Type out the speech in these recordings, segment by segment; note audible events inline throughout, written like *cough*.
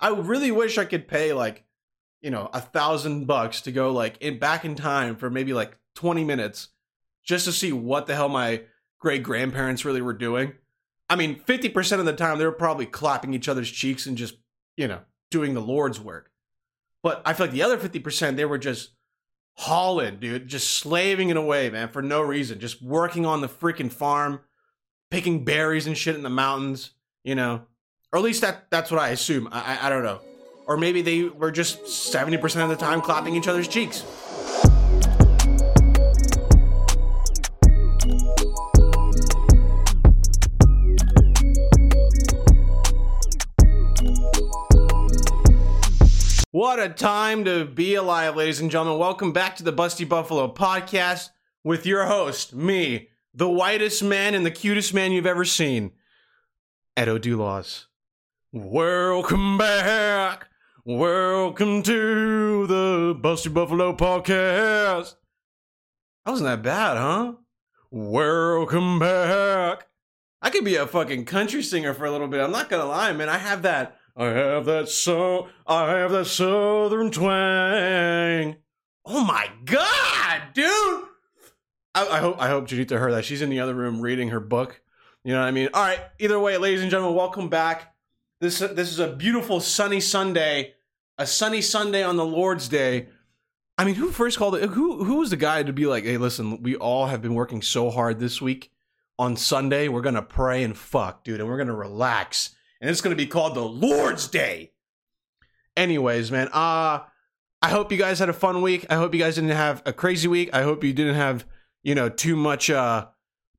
I really wish I could pay like, you know, a thousand bucks to go like in back in time for maybe like 20 minutes just to see what the hell my great grandparents really were doing. I mean, 50% of the time they were probably clapping each other's cheeks and just, you know, doing the Lord's work. But I feel like the other 50%, they were just hauling, dude, just slaving it away, man, for no reason. Just working on the freaking farm, picking berries and shit in the mountains, you know. Or at least that that's what I assume. I, I, I don't know. Or maybe they were just 70% of the time clapping each other's cheeks. What a time to be alive, ladies and gentlemen. Welcome back to the Busty Buffalo podcast with your host, me, the whitest man and the cutest man you've ever seen, Edo Dulaws. Welcome back. Welcome to the Busty Buffalo podcast. That wasn't that bad, huh? Welcome back. I could be a fucking country singer for a little bit. I'm not gonna lie, man. I have that I have that so I have that southern twang. Oh my god, dude! I, I, hope I hope Janita heard that. She's in the other room reading her book. You know what I mean? All right. Either way, ladies and gentlemen, welcome back. This this is a beautiful sunny Sunday, a sunny Sunday on the Lord's Day. I mean, who first called it? Who who was the guy to be like, hey, listen, we all have been working so hard this week. On Sunday, we're gonna pray and fuck, dude, and we're gonna relax and it's to be called the Lord's Day. Anyways, man, uh I hope you guys had a fun week. I hope you guys didn't have a crazy week. I hope you didn't have, you know, too much uh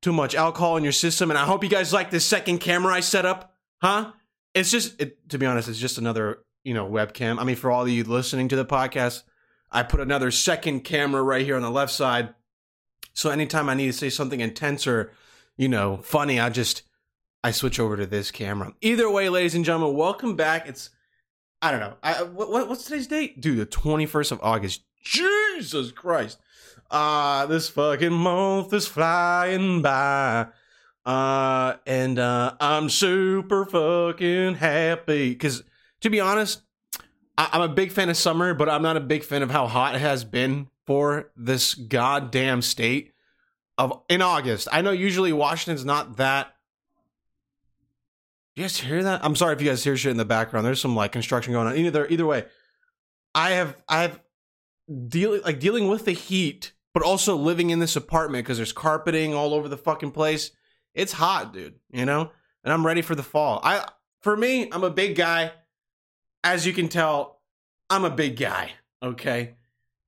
too much alcohol in your system and I hope you guys like this second camera I set up. Huh? It's just it, to be honest, it's just another, you know, webcam. I mean, for all of you listening to the podcast, I put another second camera right here on the left side. So anytime I need to say something intense or, you know, funny, I just I switch over to this camera. Either way, ladies and gentlemen, welcome back. It's I don't know. I, what, what's today's date, dude? The twenty first of August. Jesus Christ! Ah, uh, this fucking month is flying by. Uh, and uh, I'm super fucking happy because, to be honest, I- I'm a big fan of summer, but I'm not a big fan of how hot it has been for this goddamn state of in August. I know usually Washington's not that you guys hear that? I'm sorry if you guys hear shit in the background. There's some like construction going on. Either either way, I have I have dealing like dealing with the heat, but also living in this apartment because there's carpeting all over the fucking place. It's hot, dude. You know, and I'm ready for the fall. I for me, I'm a big guy. As you can tell, I'm a big guy. Okay,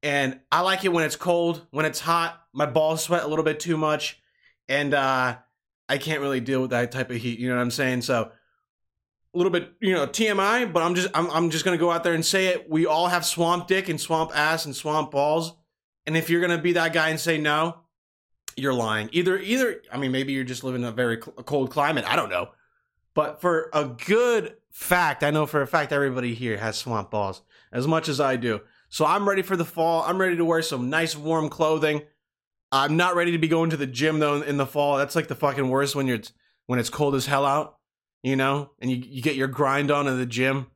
and I like it when it's cold. When it's hot, my balls sweat a little bit too much, and uh, I can't really deal with that type of heat. You know what I'm saying? So a little bit, you know, TMI, but I'm just I'm I'm just gonna go out there and say it. We all have swamp dick and swamp ass and swamp balls. And if you're gonna be that guy and say no, you're lying. Either either I mean maybe you're just living in a very cold climate. I don't know. But for a good fact, I know for a fact everybody here has swamp balls as much as I do. So I'm ready for the fall. I'm ready to wear some nice warm clothing. I'm not ready to be going to the gym though in the fall. That's like the fucking worst when you're when it's cold as hell out you know, and you, you get your grind on in the gym.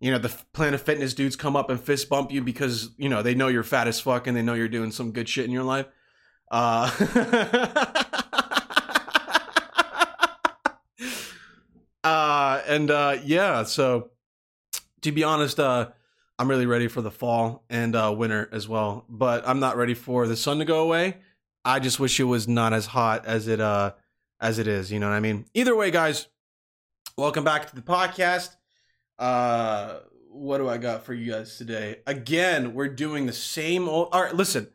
You know, the Planet Fitness dudes come up and fist bump you because, you know, they know you're fat as fuck and they know you're doing some good shit in your life. Uh, *laughs* uh and uh yeah, so to be honest, uh I'm really ready for the fall and uh winter as well, but I'm not ready for the sun to go away. I just wish it was not as hot as it uh as it is, you know what I mean? Either way, guys, Welcome back to the podcast. Uh, what do I got for you guys today? Again, we're doing the same old. All right, listen.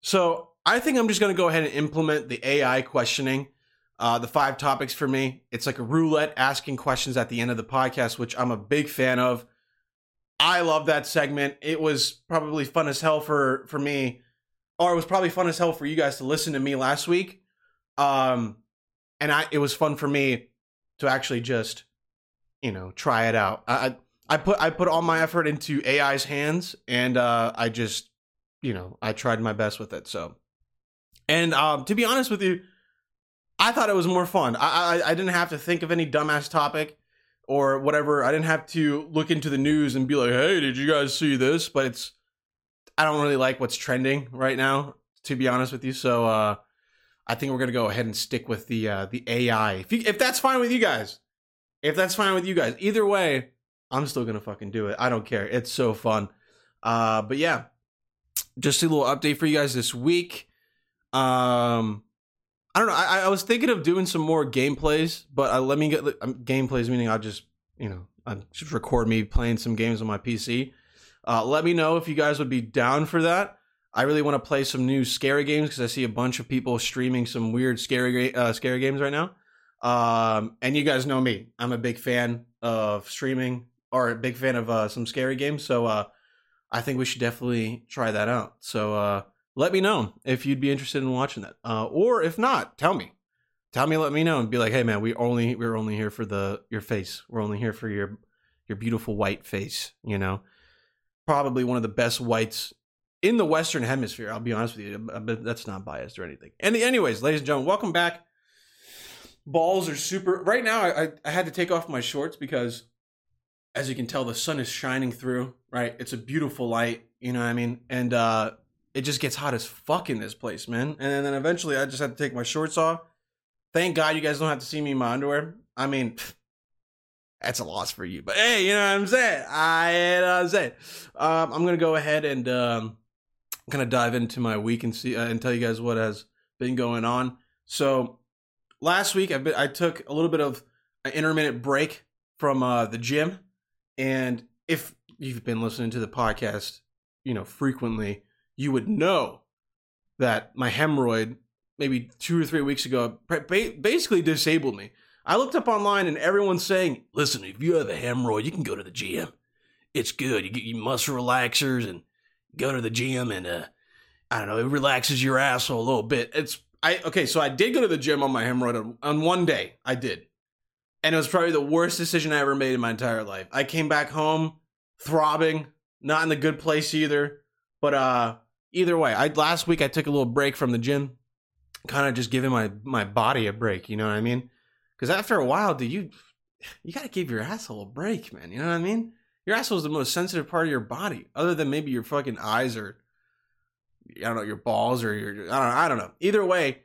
So I think I'm just going to go ahead and implement the AI questioning. Uh, the five topics for me. It's like a roulette asking questions at the end of the podcast, which I'm a big fan of. I love that segment. It was probably fun as hell for for me, or it was probably fun as hell for you guys to listen to me last week. Um, and I it was fun for me to actually just you know try it out. I I put I put all my effort into AI's hands, and uh, I just you know I tried my best with it. So, and um, to be honest with you, I thought it was more fun. I, I I didn't have to think of any dumbass topic. or whatever. I didn't have to look into the news and be like, "Hey, did you guys see this?" But it's I don't really like what's trending right now, to be honest with you. So uh, I think we're gonna go ahead and stick with the uh, the AI. If you, if that's fine with you guys, if that's fine with you guys, either way, I'm still gonna fucking do it. I don't care. It's so fun. Uh, but yeah, just a little update for you guys this week. Um, I don't know. I, I was thinking of doing some more gameplays, but uh, let me get um, gameplays meaning I'll just you know I just record me playing some games on my PC. Uh, let me know if you guys would be down for that. I really want to play some new scary games because I see a bunch of people streaming some weird scary uh, scary games right now. Um, and you guys know me; I'm a big fan of streaming or a big fan of uh, some scary games. So uh, I think we should definitely try that out. So uh, let me know if you'd be interested in watching that, uh, or if not, tell me, tell me, let me know, and be like, hey man, we only we're only here for the your face. We're only here for your your beautiful white face. You know, probably one of the best whites in the Western Hemisphere. I'll be honest with you, but that's not biased or anything. And anyways, ladies and gentlemen, welcome back. Balls are super. Right now, I I had to take off my shorts because, as you can tell, the sun is shining through. Right, it's a beautiful light. You know what I mean? And uh it just gets hot as fuck in this place, man. And then eventually I just had to take my shorts off. Thank God you guys don't have to see me in my underwear. I mean, that's a loss for you. But hey, you know what I'm saying? I you know what I'm saying. Um, I'm gonna go ahead and um, kind of dive into my week and see uh, and tell you guys what has been going on. So last week I I took a little bit of an intermittent break from uh, the gym, and if you've been listening to the podcast, you know frequently, you would know that my hemorrhoid maybe two or three weeks ago basically disabled me. I looked up online and everyone's saying, listen, if you have a hemorrhoid, you can go to the gym. It's good. You get your muscle relaxers and go to the gym and, uh, I don't know, it relaxes your asshole a little bit. It's, I, okay, so I did go to the gym on my hemorrhoid on, on one day. I did. And it was probably the worst decision I ever made in my entire life. I came back home throbbing, not in the good place either. But, uh, either way, I last week I took a little break from the gym, kind of just giving my my body a break. You know what I mean? Because after a while, do you you got to give your asshole a break, man. You know what I mean? Your asshole is the most sensitive part of your body, other than maybe your fucking eyes or I don't know your balls or your I don't know, I don't know. Either way,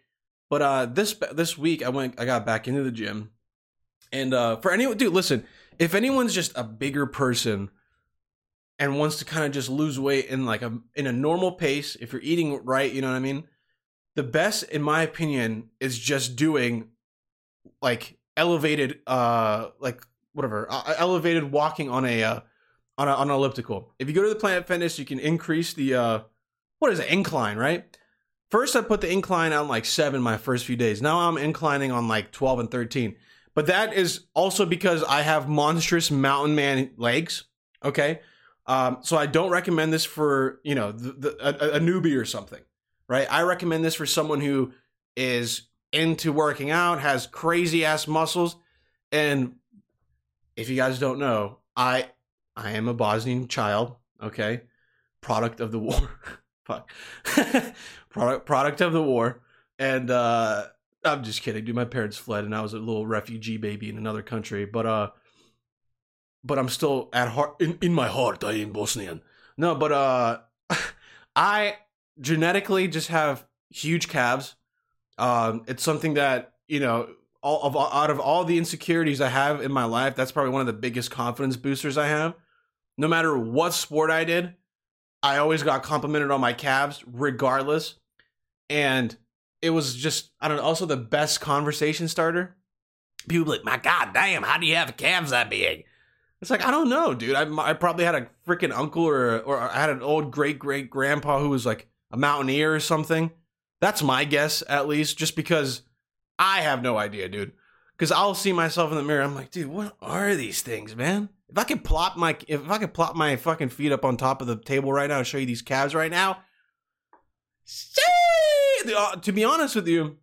but uh, this this week I went I got back into the gym, and uh, for anyone, dude, listen, if anyone's just a bigger person and wants to kind of just lose weight in like a in a normal pace, if you're eating right, you know what I mean? The best in my opinion is just doing like elevated uh like whatever, uh, elevated walking on a uh, on a, on an elliptical. If you go to the Planet Fitness, you can increase the uh what is it? Incline, right? First I put the incline on like 7 my first few days. Now I'm inclining on like 12 and 13. But that is also because I have monstrous mountain man legs, okay? Um, so I don't recommend this for you know the, the, a, a newbie or something, right? I recommend this for someone who is into working out, has crazy ass muscles, and if you guys don't know, I I am a Bosnian child, okay, product of the *laughs* war, fuck, *laughs* product product of the war, and uh, I'm just kidding, dude. My parents fled, and I was a little refugee baby in another country, but uh but I'm still at heart in, in my heart I am Bosnian. No, but uh *laughs* I genetically just have huge calves. Um it's something that, you know, all of out of all the insecurities I have in my life, that's probably one of the biggest confidence boosters I have. No matter what sport I did, I always got complimented on my calves regardless. And it was just I don't know, also the best conversation starter. People like, my god damn, how do you have calves that big? It's like I don't know, dude. I, I probably had a freaking uncle or or I had an old great great grandpa who was like a mountaineer or something. That's my guess, at least, just because I have no idea, dude. Because I'll see myself in the mirror, I'm like, dude, what are these things, man? If I could plop my if I could plop my fucking feet up on top of the table right now and show you these calves right now, uh, to be honest with you,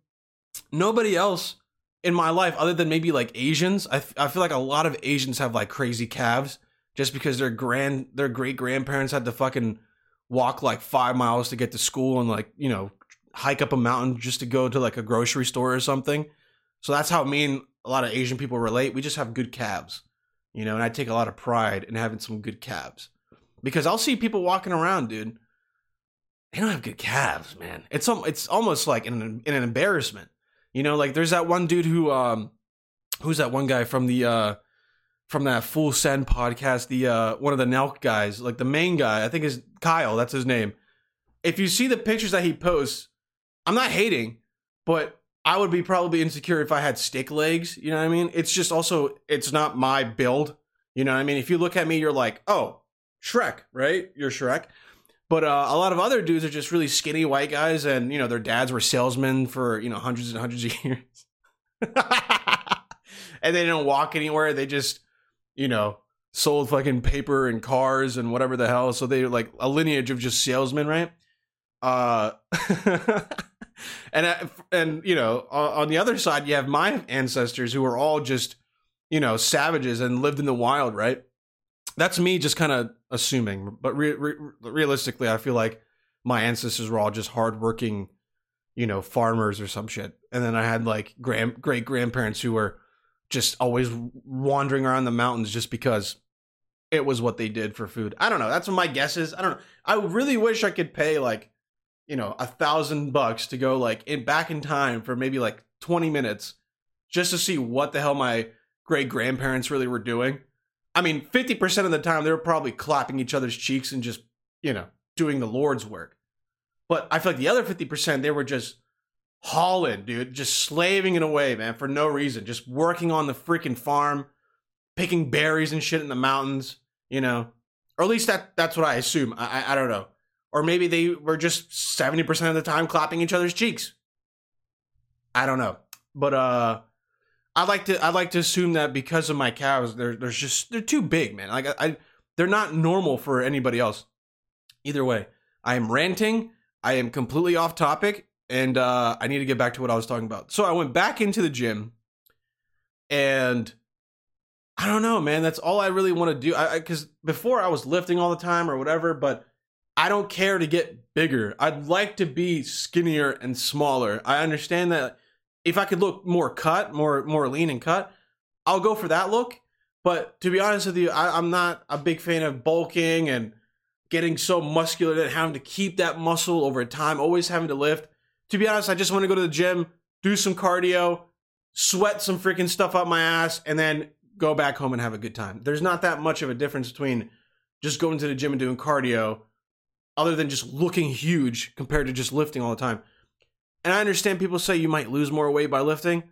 nobody else in my life, other than maybe like Asians, I, I feel like a lot of Asians have like crazy calves just because their grand their great grandparents had to fucking walk like five miles to get to school and like you know hike up a mountain just to go to like a grocery store or something. So that's how me and a lot of Asian people relate. We just have good calves. you know, and I take a lot of pride in having some good calves because I'll see people walking around, dude. They don't have good calves, man. It's um, it's almost like an an embarrassment, you know. Like there's that one dude who um, who's that one guy from the uh from that Full Send podcast, the uh one of the Nelk guys, like the main guy, I think is Kyle, that's his name. If you see the pictures that he posts, I'm not hating, but I would be probably insecure if I had stick legs, you know what I mean? It's just also it's not my build. You know what I mean? If you look at me, you're like, "Oh, Shrek, right? You're Shrek." But uh, a lot of other dudes are just really skinny white guys, and you know their dads were salesmen for you know hundreds and hundreds of *laughs* years, and they didn't walk anywhere. They just you know, sold fucking paper and cars and whatever the hell. So they like a lineage of just salesmen, right? Uh, *laughs* and uh, and you know, on the other side, you have my ancestors who are all just you know savages and lived in the wild, right? That's me just kind of assuming, but re- re- realistically, I feel like my ancestors were all just hardworking, you know, farmers or some shit. And then I had like grand great grandparents who were just always wandering around the mountains just because it was what they did for food. I don't know. That's what my guess is. I don't know. I really wish I could pay like, you know, a thousand bucks to go like in back in time for maybe like 20 minutes just to see what the hell my great grandparents really were doing. I mean, 50% of the time they were probably clapping each other's cheeks and just, you know, doing the Lord's work. But I feel like the other 50% they were just hauling, dude, just slaving it away, man, for no reason, just working on the freaking farm, picking berries and shit in the mountains, you know, or at least that that's what I assume. I I, I don't know, or maybe they were just seventy percent of the time clapping each other's cheeks. I don't know, but uh. I like to I like to assume that because of my cows, they're they're just they're too big, man. Like I, I they're not normal for anybody else. Either way, I am ranting. I am completely off topic, and uh, I need to get back to what I was talking about. So I went back into the gym, and I don't know, man. That's all I really want to do. I because before I was lifting all the time or whatever, but I don't care to get bigger. I'd like to be skinnier and smaller. I understand that if I could look more cut, more more lean and cut, I'll go for that look. But to be honest with you, I, I'm not a big fan of bulking and getting so muscular and having to keep that muscle over time, always having to lift to be honest, I just want to go to the gym, do some cardio, sweat some freaking stuff up my ass, and then go back home and have a good time. There's not that much of a difference between just going to the gym and doing cardio, other than just looking huge compared to just lifting all the time. And I understand people say you might lose more weight by lifting.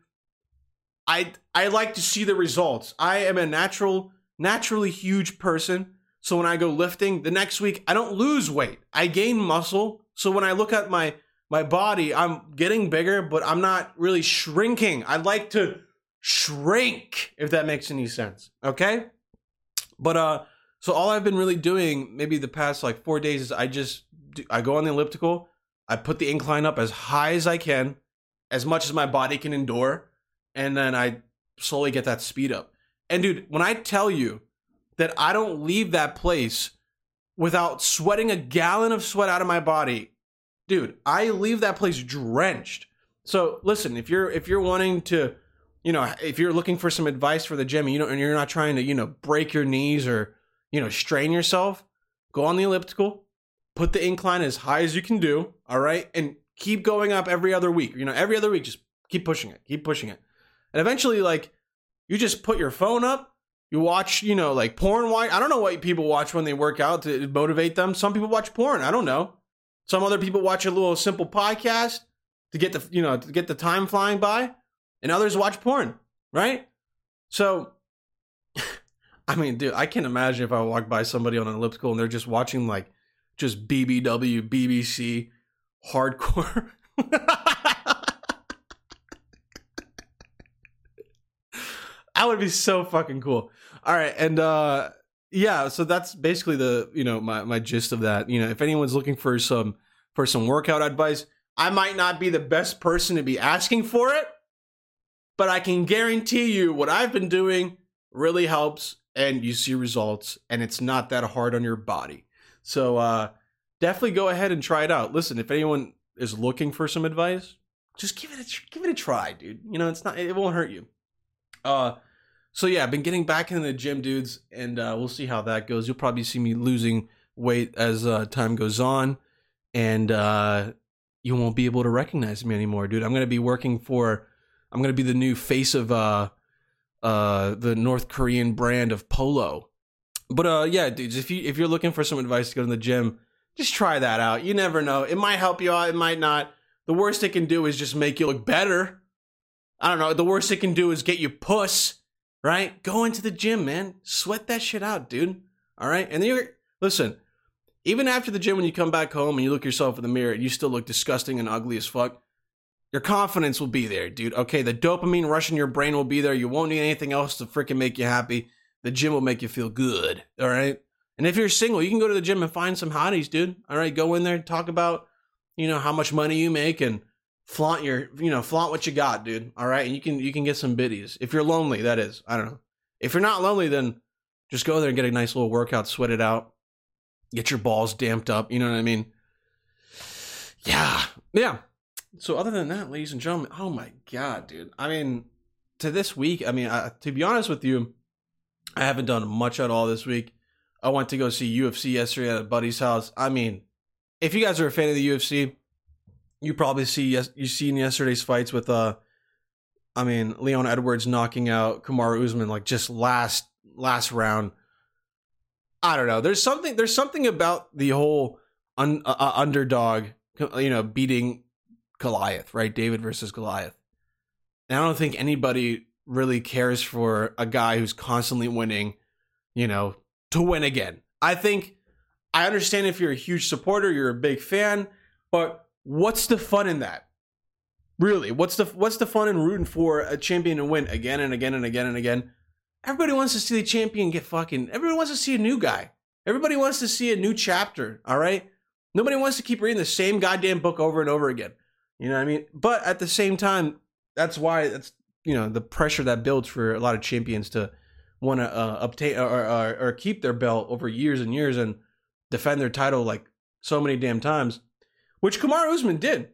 I I like to see the results. I am a natural, naturally huge person. So when I go lifting, the next week I don't lose weight. I gain muscle. So when I look at my my body, I'm getting bigger, but I'm not really shrinking. I'd like to shrink, if that makes any sense. Okay? But uh so all I've been really doing maybe the past like 4 days is I just do, I go on the elliptical, I put the incline up as high as I can, as much as my body can endure, and then I slowly get that speed up. And dude, when I tell you that I don't leave that place without sweating a gallon of sweat out of my body dude, I leave that place drenched. So listen, if you're if you're wanting to, you know, if you're looking for some advice for the gym, you know, and you're not trying to, you know, break your knees or, you know, strain yourself, go on the elliptical, put the incline as high as you can do, all right, and keep going up every other week. You know, every other week, just keep pushing it, keep pushing it, and eventually, like, you just put your phone up. You watch, you know, like porn. Why? I don't know what people watch when they work out to motivate them. Some people watch porn. I don't know. Some other people watch a little simple podcast to get the you know to get the time flying by, and others watch porn, right? So, *laughs* I mean, dude, I can't imagine if I walk by somebody on an elliptical and they're just watching like just BBW, BBC, hardcore. *laughs* that would be so fucking cool. All right, and uh yeah, so that's basically the you know my my gist of that. You know, if anyone's looking for some for some workout advice, I might not be the best person to be asking for it, but I can guarantee you what I've been doing really helps and you see results and it's not that hard on your body. So uh definitely go ahead and try it out. Listen, if anyone is looking for some advice, just give it a give it a try, dude. You know, it's not it won't hurt you. Uh so yeah, I've been getting back into the gym, dudes, and uh, we'll see how that goes. You'll probably see me losing weight as uh, time goes on, and uh, you won't be able to recognize me anymore, dude. I'm gonna be working for, I'm gonna be the new face of uh, uh, the North Korean brand of polo. But uh, yeah, dudes, if you if you're looking for some advice to go to the gym, just try that out. You never know. It might help you out. It might not. The worst it can do is just make you look better. I don't know. The worst it can do is get you puss, right? Go into the gym, man. Sweat that shit out, dude. All right. And then you're, listen, even after the gym, when you come back home and you look yourself in the mirror and you still look disgusting and ugly as fuck, your confidence will be there, dude. Okay. The dopamine rush in your brain will be there. You won't need anything else to freaking make you happy. The gym will make you feel good. All right. And if you're single, you can go to the gym and find some hotties, dude. All right. Go in there and talk about, you know, how much money you make and, flaunt your you know flaunt what you got dude all right and you can you can get some biddies if you're lonely that is i don't know if you're not lonely then just go there and get a nice little workout sweat it out get your balls damped up you know what i mean yeah yeah so other than that ladies and gentlemen oh my god dude i mean to this week i mean I, to be honest with you i haven't done much at all this week i went to go see ufc yesterday at a buddy's house i mean if you guys are a fan of the ufc you probably see yes you seen yesterday's fights with uh I mean Leon Edwards knocking out Kamaru Usman like just last last round. I don't know. There's something there's something about the whole un, uh, uh underdog you know beating Goliath, right? David versus Goliath. And I don't think anybody really cares for a guy who's constantly winning, you know, to win again. I think I understand if you're a huge supporter, you're a big fan, but what's the fun in that? Really, what's the what's the fun in rooting for a champion to win again and again and again and again? Everybody wants to see the champion get fucking. Everybody wants to see a new guy. Everybody wants to see a new chapter. All right. Nobody wants to keep reading the same goddamn book over and over again. You know what I mean? But at the same time, that's why that's you know the pressure that builds for a lot of champions to want to uh, obtain or, or, or keep their belt over years and years and defend their title like so many damn times which Kamaru Usman did.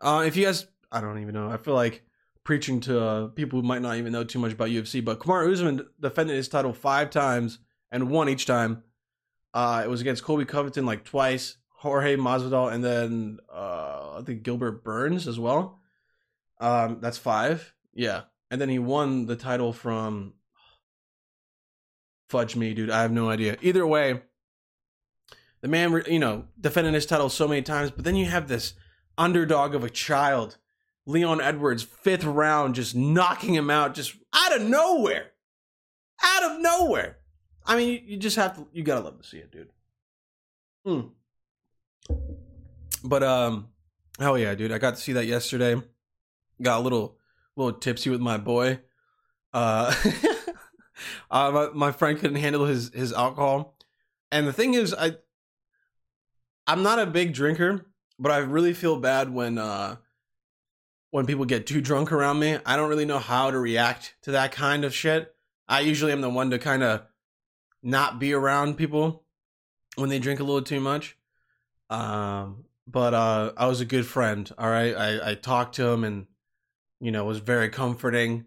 Uh, if you guys, I don't even know. I feel like preaching to uh, people who might not even know too much about UFC, but Kamaru Usman defended his title five times and won each time. Uh, it was against Colby Covington like twice, Jorge Masvidal, and then uh, I think Gilbert Burns as well. Um, that's five, yeah. And then he won the title from *sighs* fudge me, dude. I have no idea. Either way, the man, you know, defending his title so many times, but then you have this underdog of a child, Leon Edwards, fifth round, just knocking him out, just out of nowhere, out of nowhere. I mean, you, just have to, you gotta love to see it, dude. Mm. But um, hell yeah, dude! I got to see that yesterday. Got a little, little tipsy with my boy. Uh, *laughs* uh my, my friend couldn't handle his his alcohol, and the thing is, I I'm not a big drinker, but I really feel bad when uh when people get too drunk around me. I don't really know how to react to that kind of shit. I usually am the one to kind of not be around people when they drink a little too much. Um, but uh, I was a good friend. All right, I I talked to him and you know was very comforting.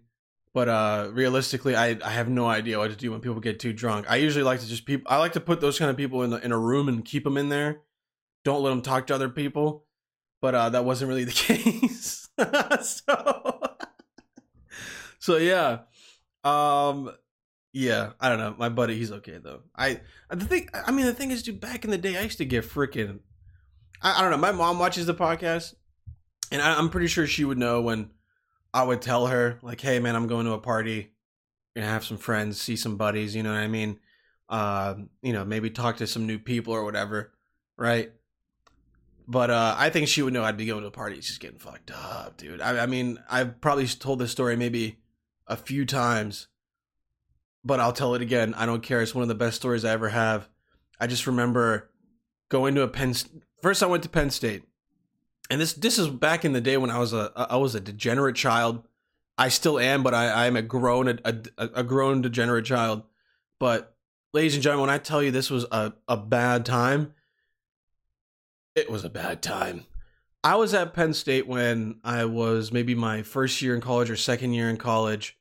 But uh, realistically, I I have no idea what to do when people get too drunk. I usually like to just people. I like to put those kind of people in the, in a room and keep them in there don't let them talk to other people. But uh, that wasn't really the *laughs* case. *laughs* so, *laughs* so yeah, um, yeah. I don't know. My buddy, he's okay though. I the thing. I mean, the thing is, dude. Back in the day, I used to get freaking. I, I don't know. My mom watches the podcast, and I, I'm pretty sure she would know when I would tell her like, "Hey, man, I'm going to a party. Gonna have some friends, see some buddies. You know what I mean? Uh, you know, maybe talk to some new people or whatever, right?" But uh, I think she would know I'd be going to a party she's getting fucked up, dude. I, I mean, I've probably told this story maybe a few times, but I'll tell it again. I don't care. It's one of the best stories I ever have. I just remember going to a Penn. First, I went to Penn State, and this this is back in the day when I was a I was a degenerate child. I still am, but I I am a grown a, a, a grown degenerate child. But ladies and gentlemen, when I tell you this was a, a bad time, it was a bad time. I was at Penn State when I was maybe my first year in college or second year in college.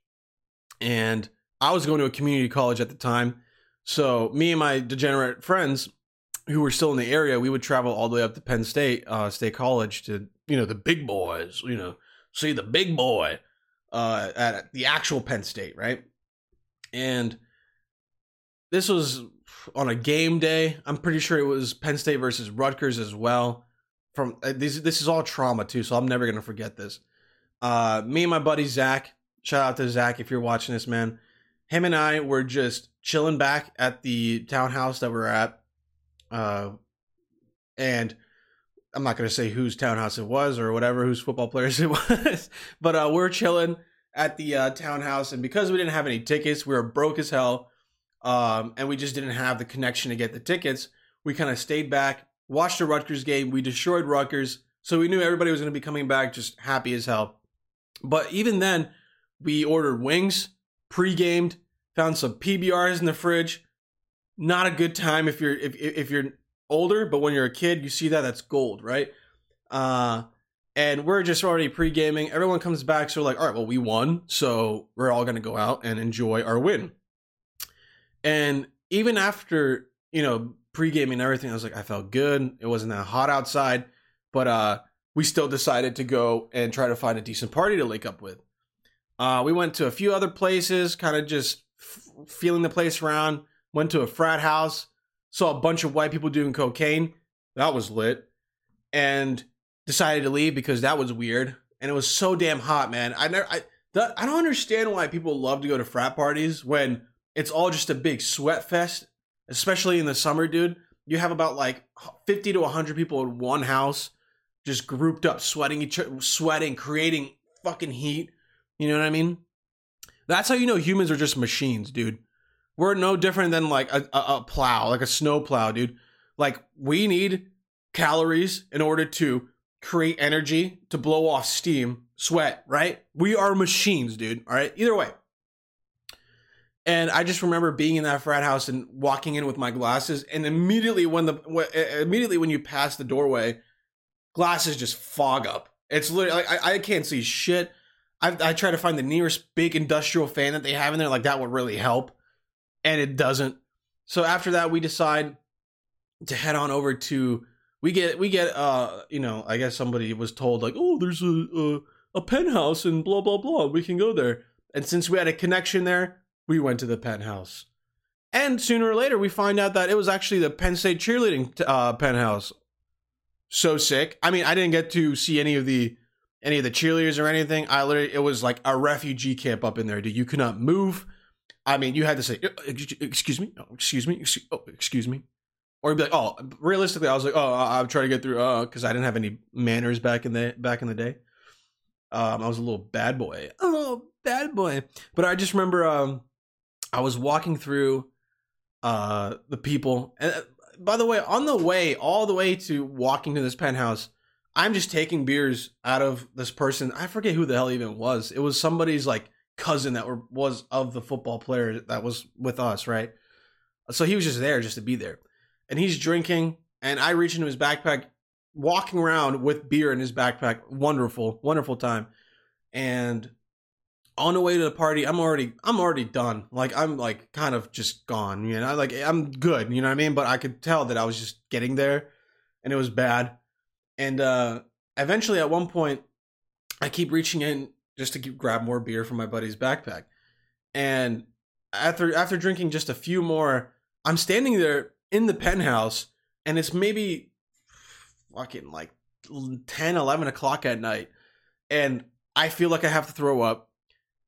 and I was going to a community college at the time. So me and my degenerate friends who were still in the area, we would travel all the way up to Penn State, uh, State College to, you know, the big boys, you know, see the big boy uh, at the actual Penn State, right? And this was on a game day. I'm pretty sure it was Penn State versus Rutgers as well. From uh, this, this is all trauma too, so I'm never gonna forget this. Uh, me and my buddy Zach, shout out to Zach if you're watching this, man. Him and I were just chilling back at the townhouse that we are at, uh, and I'm not gonna say whose townhouse it was or whatever, whose football players *laughs* it was, but uh, we're chilling at the uh, townhouse, and because we didn't have any tickets, we were broke as hell um, and we just didn't have the connection to get the tickets. We kind of stayed back, watched the Rutgers game. We destroyed Rutgers, so we knew everybody was going to be coming back just happy as hell. But even then, we ordered wings, pre-gamed, found some PBRs in the fridge. Not a good time if you're if if you're older, but when you're a kid, you see that that's gold, right? Uh, and we're just already pre-gaming. Everyone comes back, so we're like, all right, well, we won, so we're all gonna go out and enjoy our win. And even after, you know, pre-gaming and everything, I was like, I felt good. It wasn't that hot outside, but uh we still decided to go and try to find a decent party to link up with. Uh, we went to a few other places, kind of just f- feeling the place around. Went to a frat house, saw a bunch of white people doing cocaine. That was lit. And decided to leave because that was weird. And it was so damn hot, man. I never, I, that, I don't understand why people love to go to frat parties when it's all just a big sweat fest, especially in the summer, dude. You have about like 50 to 100 people in one house just grouped up, sweating each sweating, creating fucking heat. You know what I mean? That's how you know humans are just machines, dude. We're no different than like a, a, a plow, like a snow plow, dude. Like we need calories in order to create energy to blow off steam, sweat, right? We are machines, dude. All right. Either way, and I just remember being in that frat house and walking in with my glasses, and immediately when the immediately when you pass the doorway, glasses just fog up. It's literally like I, I can't see shit. I, I try to find the nearest big industrial fan that they have in there, like that would really help, and it doesn't. So after that, we decide to head on over to. We get we get uh you know I guess somebody was told like oh there's a a, a penthouse and blah blah blah we can go there and since we had a connection there we went to the penthouse. And sooner or later, we find out that it was actually the Penn State cheerleading uh, penthouse. So sick. I mean, I didn't get to see any of the any of the cheerleaders or anything. I literally, it was like a refugee camp up in there, dude. You could not move. I mean, you had to say, uh, "Excuse me, oh, excuse me, excuse, oh, excuse me," or you'd be like, "Oh." Realistically, I was like, "Oh, I'm trying to get through," uh, because I didn't have any manners back in the back in the day. Um, I was a little bad boy, a little bad boy. But I just remember, um, I was walking through uh the people and uh, by the way on the way all the way to walking to this penthouse I'm just taking beers out of this person I forget who the hell even was it was somebody's like cousin that were, was of the football player that was with us right so he was just there just to be there and he's drinking and I reach into his backpack walking around with beer in his backpack wonderful wonderful time and on the way to the party, I'm already I'm already done. Like I'm like kind of just gone. You know, like I'm good. You know what I mean? But I could tell that I was just getting there, and it was bad. And uh eventually, at one point, I keep reaching in just to keep, grab more beer from my buddy's backpack, and after after drinking just a few more, I'm standing there in the penthouse, and it's maybe fucking like 10, 11 o'clock at night, and I feel like I have to throw up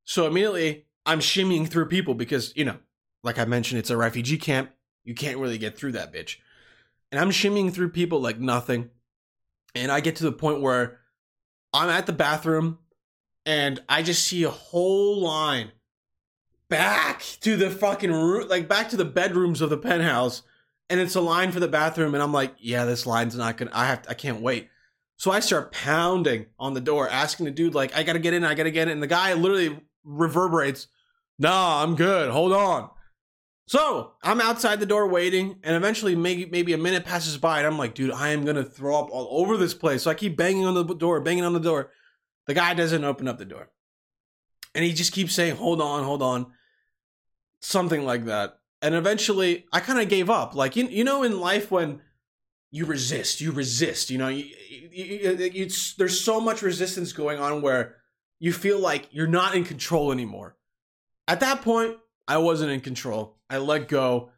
so immediately I'm shimmying through people because, you know, like I mentioned, it's a refugee camp. You can't really get through that bitch. And I'm shimmying through people like nothing. And I get to the point where I'm at the bathroom and I just see a whole line back to the fucking room, like back to the bedrooms of the penthouse. And it's a line for the bathroom. And I'm like, yeah, this line's not gonna, I have, to, I can't wait. So I start pounding on the door, asking the dude, like, I gotta get in, I gotta get in. And the guy literally reverberates, nah, I'm good. Hold on. So I'm outside the door waiting, and eventually, maybe maybe a minute passes by, and I'm like, dude, I am gonna throw up all over this place. So I keep banging on the door, banging on the door. The guy doesn't open up the door. And he just keeps saying, hold on, hold on. Something like that. And eventually I kind of gave up. Like, you, you know, in life when you resist, you resist, you know, you, you, you, there's so much resistance going on where you feel like you're not in control anymore. At that point, I wasn't in control. I let go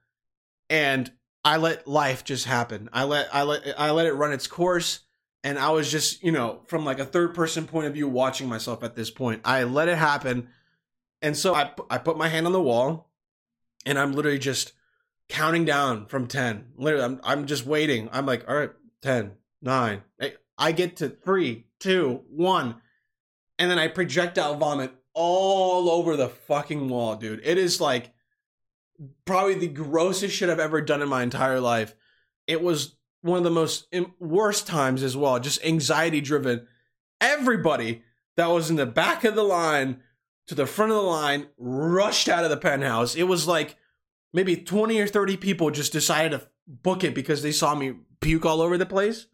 and I let life just happen. I let I let I let it run its course and I was just, you know, from like a third person point of view watching myself at this point. I let it happen. And so I I put my hand on the wall and I'm literally just counting down from 10. Literally I'm I'm just waiting. I'm like, "All right, 10, 9. I get to three, two, one, And then I projectile vomit all over the fucking wall, dude. It is like probably the grossest shit I've ever done in my entire life. It was one of the most worst times as well, just anxiety driven. Everybody that was in the back of the line to the front of the line rushed out of the penthouse. It was like maybe 20 or 30 people just decided to book it because they saw me puke all over the place.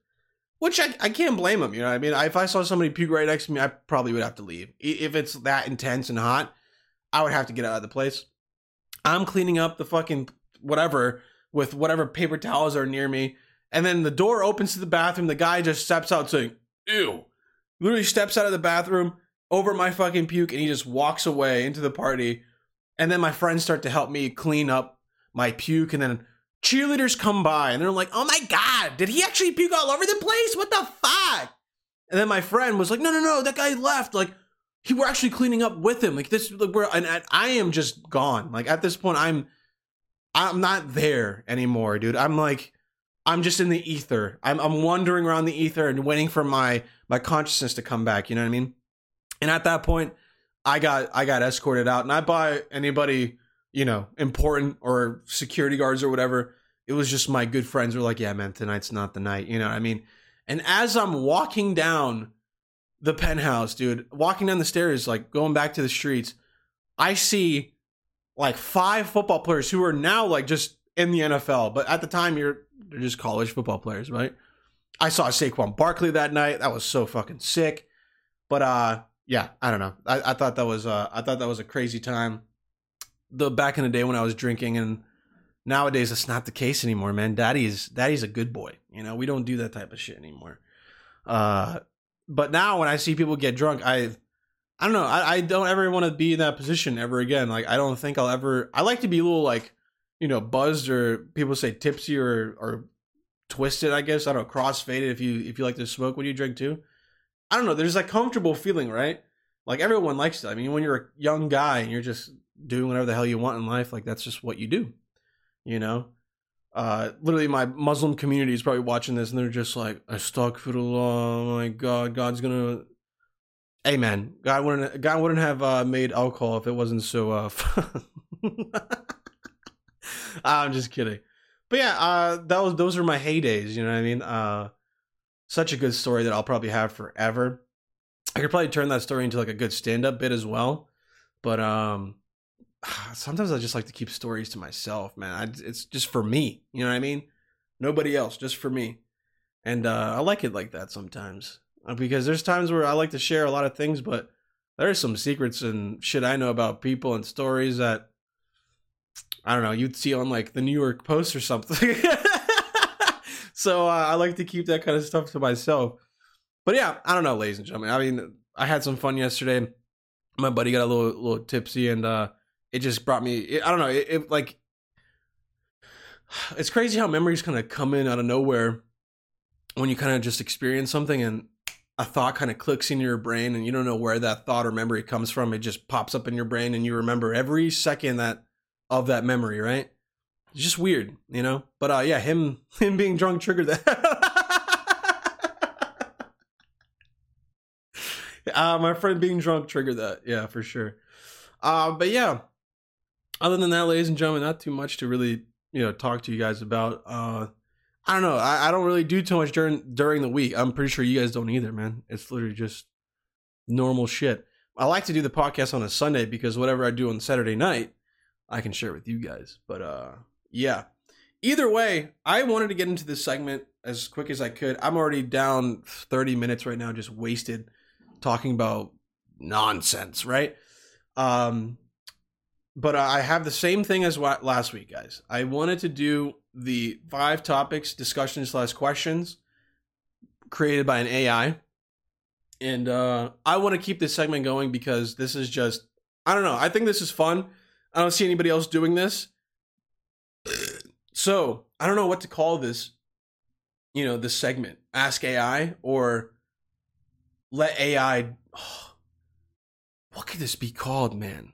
Which I, I can't blame them, you know. I mean, if I saw somebody puke right next to me, I probably would have to leave. If it's that intense and hot, I would have to get out of the place. I'm cleaning up the fucking whatever with whatever paper towels are near me. And then the door opens to the bathroom. The guy just steps out saying, ew. Literally steps out of the bathroom over my fucking puke and he just walks away into the party. And then my friends start to help me clean up my puke. And then cheerleaders come by and they're like, oh my God, did he actually puke all over the place? What the fuck? And then my friend was like, no, no, no, that guy left. Like, he were actually cleaning up with him. Like this, like we're, and, and I am just gone. Like at this point, I'm, I'm not there anymore, dude. I'm like, I'm just in the ether. I'm I'm wandering around the ether and waiting for my my consciousness to come back. You know what I mean? And at that point, I got I got escorted out, and I buy anybody you know important or security guards or whatever. It was just my good friends were like, yeah, man, tonight's not the night. You know what I mean? And as I'm walking down the penthouse, dude, walking down the stairs, like going back to the streets, I see like five football players who are now like just in the NFL. But at the time, you're they're just college football players, right? I saw Saquon Barkley that night. That was so fucking sick. But uh yeah, I don't know. I, I thought that was uh I thought that was a crazy time. The back in the day when I was drinking and nowadays it's not the case anymore, man. Daddy's daddy's a good boy. You know, we don't do that type of shit anymore. Uh but now when I see people get drunk, I I don't know, I, I don't ever want to be in that position ever again. Like I don't think I'll ever I like to be a little like you know, buzzed or people say tipsy or or twisted, I guess. I don't know, crossfaded if you if you like to smoke when you drink too. I don't know, there's a comfortable feeling, right? Like everyone likes that. I mean, when you're a young guy and you're just doing whatever the hell you want in life, like that's just what you do. You know? Uh literally my Muslim community is probably watching this and they're just like, Astaghfirullah, oh my god, God's gonna man, God wouldn't God wouldn't have uh, made alcohol if it wasn't so uh *laughs* *laughs* I'm just kidding. But yeah, uh, that was those are my heydays. You know what I mean? Uh, such a good story that I'll probably have forever. I could probably turn that story into like a good stand-up bit as well. But um, *sighs* sometimes I just like to keep stories to myself, man. I, it's just for me. You know what I mean? Nobody else, just for me. And uh, I like it like that sometimes uh, because there's times where I like to share a lot of things, but there are some secrets and shit I know about people and stories that I don't know, you'd see on like the New York Post or something. *laughs* so uh, I like to keep that kind of stuff to myself. But yeah, I don't know, ladies and gentlemen. I mean, I had some fun yesterday. My buddy got a little little tipsy, and uh, it just brought me. It, I don't know. It, it like it's crazy how memories kind of come in out of nowhere when you kind of just experience something and a thought kind of clicks in your brain and you don't know where that thought or memory comes from. It just pops up in your brain and you remember every second that of that memory, right? It's just weird, you know. But uh, yeah, him *laughs* him being drunk triggered that. *laughs* uh, my friend being drunk triggered that. Yeah, for sure. Uh, but yeah, other than that, ladies and gentlemen, not too much to really you know talk to you guys about. Uh, I don't know. I, I don't really do too much during during the week. I'm pretty sure you guys don't either, man. It's literally just normal shit. I like to do the podcast on a Sunday because whatever I do on Saturday night, I can share with you guys. But uh yeah. Either way, I wanted to get into this segment as quick as I could. I'm already down 30 minutes right now, just wasted talking about nonsense, right? Um, but I have the same thing as last week, guys. I wanted to do the five topics, discussions slash questions created by an AI. And uh, I want to keep this segment going because this is just, I don't know. I think this is fun. I don't see anybody else doing this. So I don't know what to call this, you know, this segment. Ask AI or let AI. Oh, *sighs* what could this be called, man?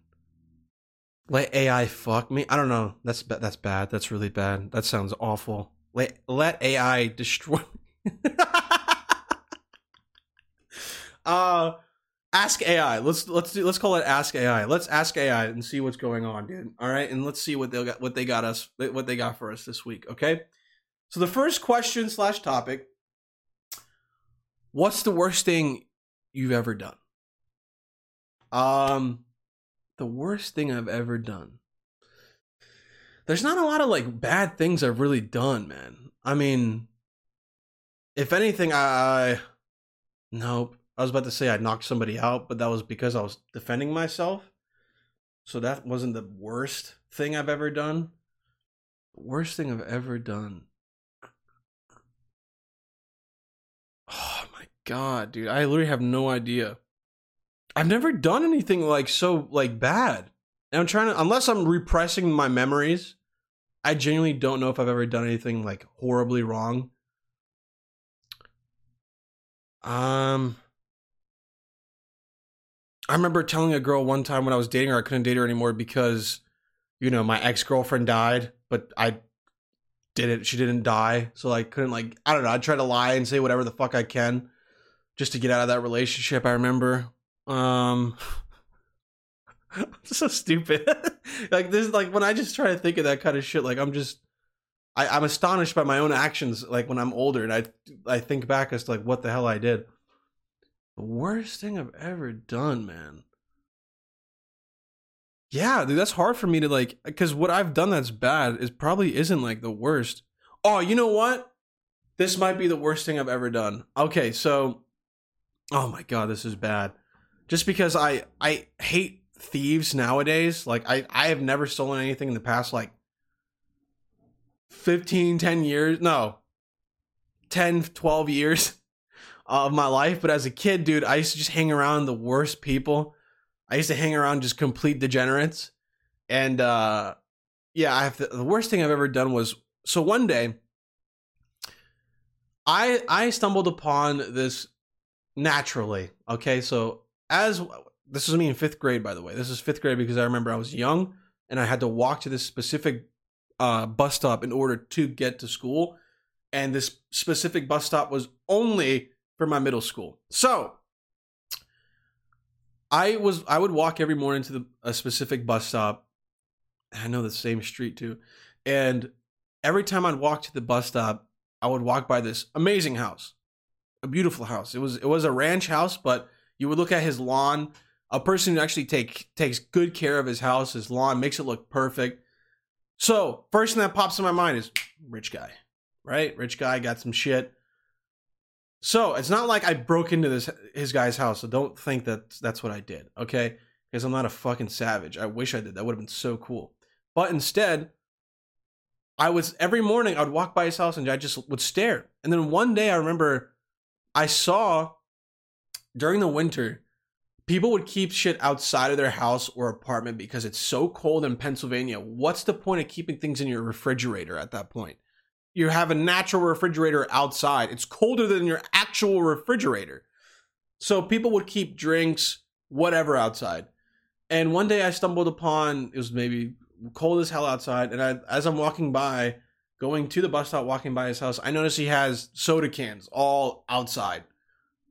Let AI fuck me? I don't know. That's that's bad. That's really bad. That sounds awful. Let let AI destroy. *laughs* uh ask AI. Let's let's do let's call it ask AI. Let's ask AI and see what's going on, dude. All right, and let's see what they got what they got us what they got for us this week. Okay, so the first question slash topic: What's the worst thing you've ever done? Um, the worst thing I've ever done. There's not a lot of like bad things I've really done, man. I mean, if anything, I, I nope. I was about to say I knocked somebody out, but that was because I was defending myself. So that wasn't the worst thing I've ever done. Worst thing I've ever done. Oh my god, dude. I literally have no idea. I've never done anything like so like bad. And I'm trying to unless I'm repressing my memories, I genuinely don't know if I've ever done anything like horribly wrong. Um I remember telling a girl one time when I was dating her I couldn't date her anymore because you know, my ex-girlfriend died, but I didn't she didn't die. So I couldn't like I don't know, I try to lie and say whatever the fuck I can just to get out of that relationship. I remember um *laughs* so stupid. *laughs* like this like when I just try to think of that kind of shit, like I'm just I, I'm astonished by my own actions like when I'm older and I I think back as to like what the hell I did. The worst thing I've ever done, man. Yeah, dude, that's hard for me to like because what I've done that's bad is probably isn't like the worst. Oh, you know what? This might be the worst thing I've ever done. Okay, so oh my god, this is bad. Just because I I hate thieves nowadays. Like I I have never stolen anything in the past like 15 10 years. No. 10 12 years *laughs* of my life, but as a kid, dude, I used to just hang around the worst people I used to hang around just complete degenerates. And uh yeah, I have to, the worst thing I've ever done was so one day I I stumbled upon this naturally. Okay, so as this was me in fifth grade, by the way. This is fifth grade because I remember I was young and I had to walk to this specific uh, bus stop in order to get to school, and this specific bus stop was only for my middle school. So I was I would walk every morning to the, a specific bus stop. I know the same street too, and every time I'd walk to the bus stop, I would walk by this amazing house, a beautiful house. It was it was a ranch house, but you would look at his lawn. A person who actually take takes good care of his house, his lawn, makes it look perfect. So first thing that pops in my mind is rich guy, right? Rich guy got some shit. So it's not like I broke into this his guy's house. So don't think that that's what I did, okay? Because I'm not a fucking savage. I wish I did. That would have been so cool. But instead, I was every morning I would walk by his house and I just would stare. And then one day I remember I saw during the winter people would keep shit outside of their house or apartment because it's so cold in Pennsylvania. What's the point of keeping things in your refrigerator at that point? You have a natural refrigerator outside. It's colder than your actual refrigerator. So people would keep drinks, whatever outside. And one day I stumbled upon it was maybe cold as hell outside, and I, as I'm walking by, going to the bus stop, walking by his house, I notice he has soda cans all outside,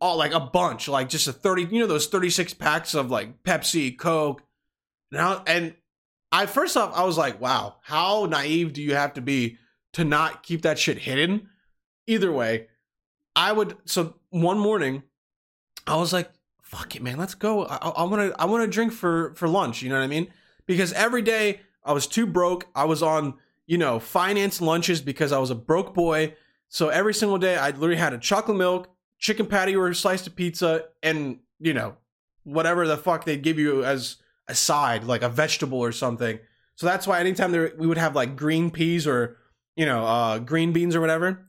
all like a bunch, like just a thirty, you know, those thirty six packs of like Pepsi, Coke. Now, and I first off, I was like, wow, how naive do you have to be to not keep that shit hidden. Either way, I would. So one morning, I was like, "Fuck it, man, let's go. I want to. I want to drink for for lunch. You know what I mean? Because every day I was too broke. I was on you know finance lunches because I was a broke boy. So every single day I literally had a chocolate milk, chicken patty, or a slice of pizza, and you know whatever the fuck they'd give you as a side, like a vegetable or something. So that's why anytime there we would have like green peas or you know uh, green beans or whatever,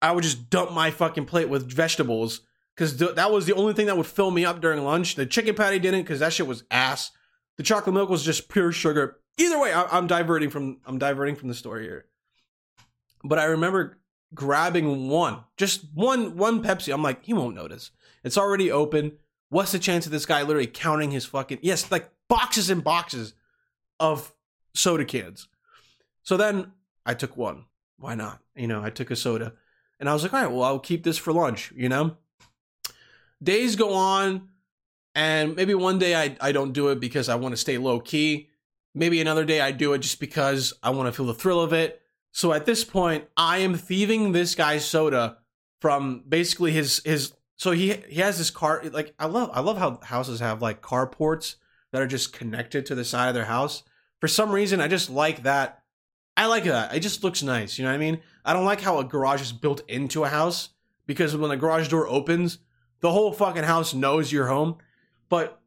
I would just dump my fucking plate with vegetables because th- that was the only thing that would fill me up during lunch. The chicken patty didn't because that shit was ass. The chocolate milk was just pure sugar. Either way, I- I'm diverting from I'm diverting from the story here. But I remember grabbing one, just one one Pepsi. I'm like, he won't notice. It's already open. What's the chance of this guy literally counting his fucking yes, like boxes and boxes of soda cans? So then I took one. Why not? You know, I took a soda, and I was like, all right, well, I'll keep this for lunch. You know. Days go on, and maybe one day I I don't do it because I want to stay low key. Maybe another day I do it just because I want to feel the thrill of it. So at this point, I am thieving this guy's soda from basically his his. So he he has this car. Like I love I love how houses have like carports that are just connected to the side of their house. For some reason, I just like that. I like that. It just looks nice. You know what I mean? I don't like how a garage is built into a house because when the garage door opens, the whole fucking house knows you're home. But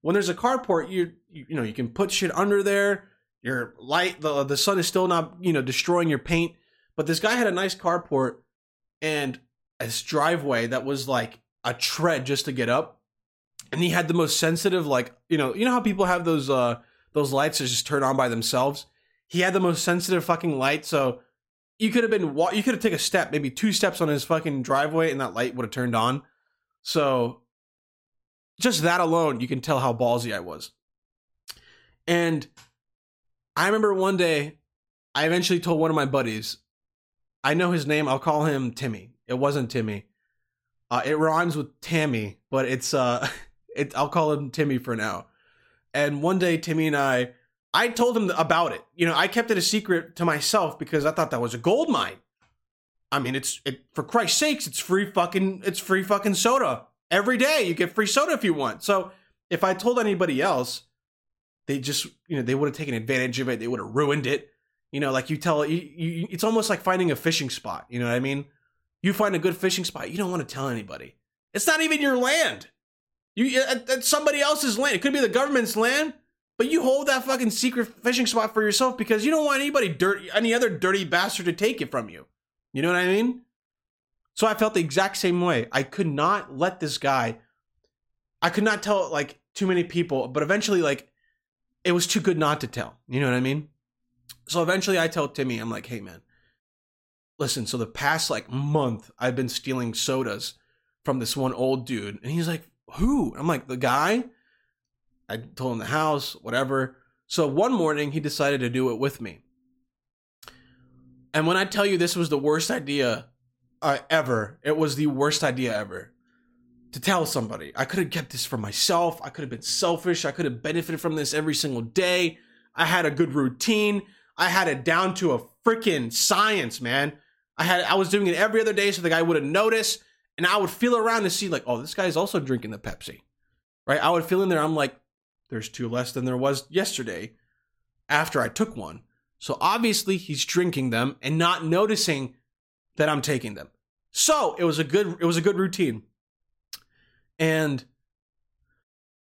when there's a carport, you you, you know you can put shit under there your light the the sun is still not you know destroying your paint but this guy had a nice carport and a driveway that was like a tread just to get up and he had the most sensitive like you know you know how people have those uh those lights that just turn on by themselves he had the most sensitive fucking light so you could have been you could have taken a step maybe two steps on his fucking driveway and that light would have turned on so just that alone you can tell how ballsy i was and I remember one day, I eventually told one of my buddies, I know his name, I'll call him Timmy. It wasn't Timmy. Uh, it rhymes with Tammy, but it's uh, *laughs* it. I'll call him Timmy for now. And one day, Timmy and I, I told him about it. You know, I kept it a secret to myself because I thought that was a gold mine. I mean, it's it for Christ's sakes, it's free fucking, it's free fucking soda every day. You get free soda if you want. So if I told anybody else, they just you know they would have taken advantage of it they would have ruined it you know like you tell you, you, it's almost like finding a fishing spot you know what i mean you find a good fishing spot you don't want to tell anybody it's not even your land you it's somebody else's land it could be the government's land but you hold that fucking secret fishing spot for yourself because you don't want anybody dirty any other dirty bastard to take it from you you know what i mean so i felt the exact same way i could not let this guy i could not tell like too many people but eventually like it was too good not to tell. You know what I mean? So eventually I tell Timmy, I'm like, hey man, listen, so the past like month I've been stealing sodas from this one old dude. And he's like, who? I'm like, the guy? I told him the house, whatever. So one morning he decided to do it with me. And when I tell you this was the worst idea uh, ever, it was the worst idea ever to tell somebody. I could have kept this for myself. I could have been selfish. I could have benefited from this every single day. I had a good routine. I had it down to a freaking science, man. I had I was doing it every other day so the guy would have noticed and I would feel around to see like, oh, this guy's also drinking the Pepsi. Right? I would feel in there I'm like there's two less than there was yesterday after I took one. So obviously he's drinking them and not noticing that I'm taking them. So, it was a good it was a good routine. And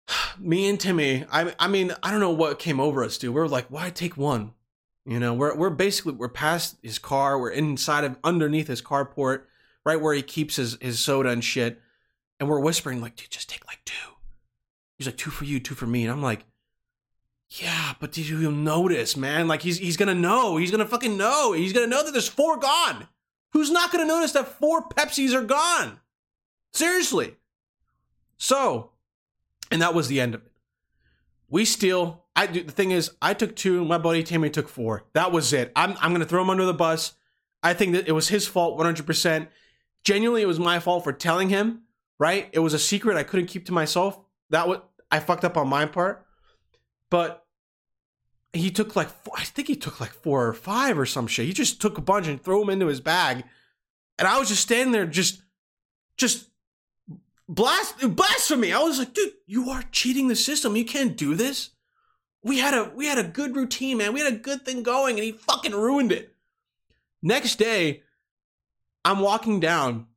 *sighs* me and Timmy, I I mean, I don't know what came over us, dude. We are like, why take one? You know, we're we're basically we're past his car, we're inside of underneath his carport, right where he keeps his his soda and shit. And we're whispering, like, dude, just take like two. He's like, two for you, two for me. And I'm like, yeah, but did you notice, man? Like he's he's gonna know. He's gonna fucking know. He's gonna know that there's four gone. Who's not gonna notice that four Pepsis are gone? Seriously. So, and that was the end of it. We steal. I do. The thing is, I took two. My buddy Tammy took four. That was it. I'm I'm gonna throw him under the bus. I think that it was his fault 100%. Genuinely, it was my fault for telling him. Right? It was a secret I couldn't keep to myself. That was I fucked up on my part. But he took like four, I think he took like four or five or some shit. He just took a bunch and threw them into his bag, and I was just standing there, just, just blast blasphemy. I was like, dude, you are cheating the system. You can't do this. We had a we had a good routine, man. We had a good thing going, and he fucking ruined it. Next day, I'm walking down.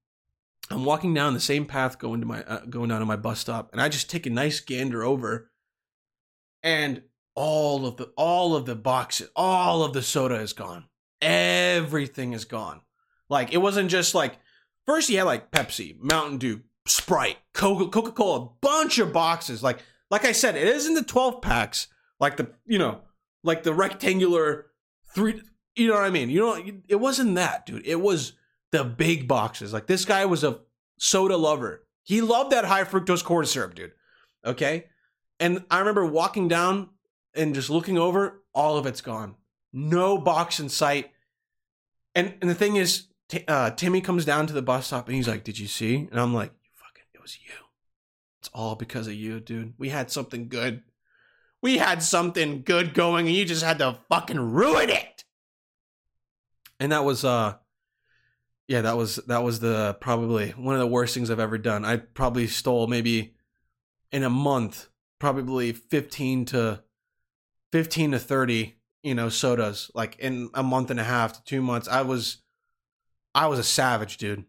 I'm walking down the same path going to my uh, going down to my bus stop, and I just take a nice gander over. and all of the all of the boxes, all of the soda is gone. Everything is gone. Like it wasn't just like first you had like Pepsi, Mountain Dew, Sprite, Coca Cola, bunch of boxes. Like like I said, it isn't the twelve packs like the you know like the rectangular three. You know what I mean? You know it wasn't that, dude. It was the big boxes. Like this guy was a soda lover. He loved that high fructose corn syrup, dude. Okay, and I remember walking down and just looking over, all of it's gone. No box in sight. And and the thing is, t- uh, Timmy comes down to the bus stop and he's like, "Did you see?" And I'm like, "Fucking, it was you. It's all because of you, dude. We had something good. We had something good going, and you just had to fucking ruin it." And that was uh yeah, that was that was the probably one of the worst things I've ever done. I probably stole maybe in a month, probably 15 to 15 to 30 you know sodas like in a month and a half to two months. I was i was a savage dude.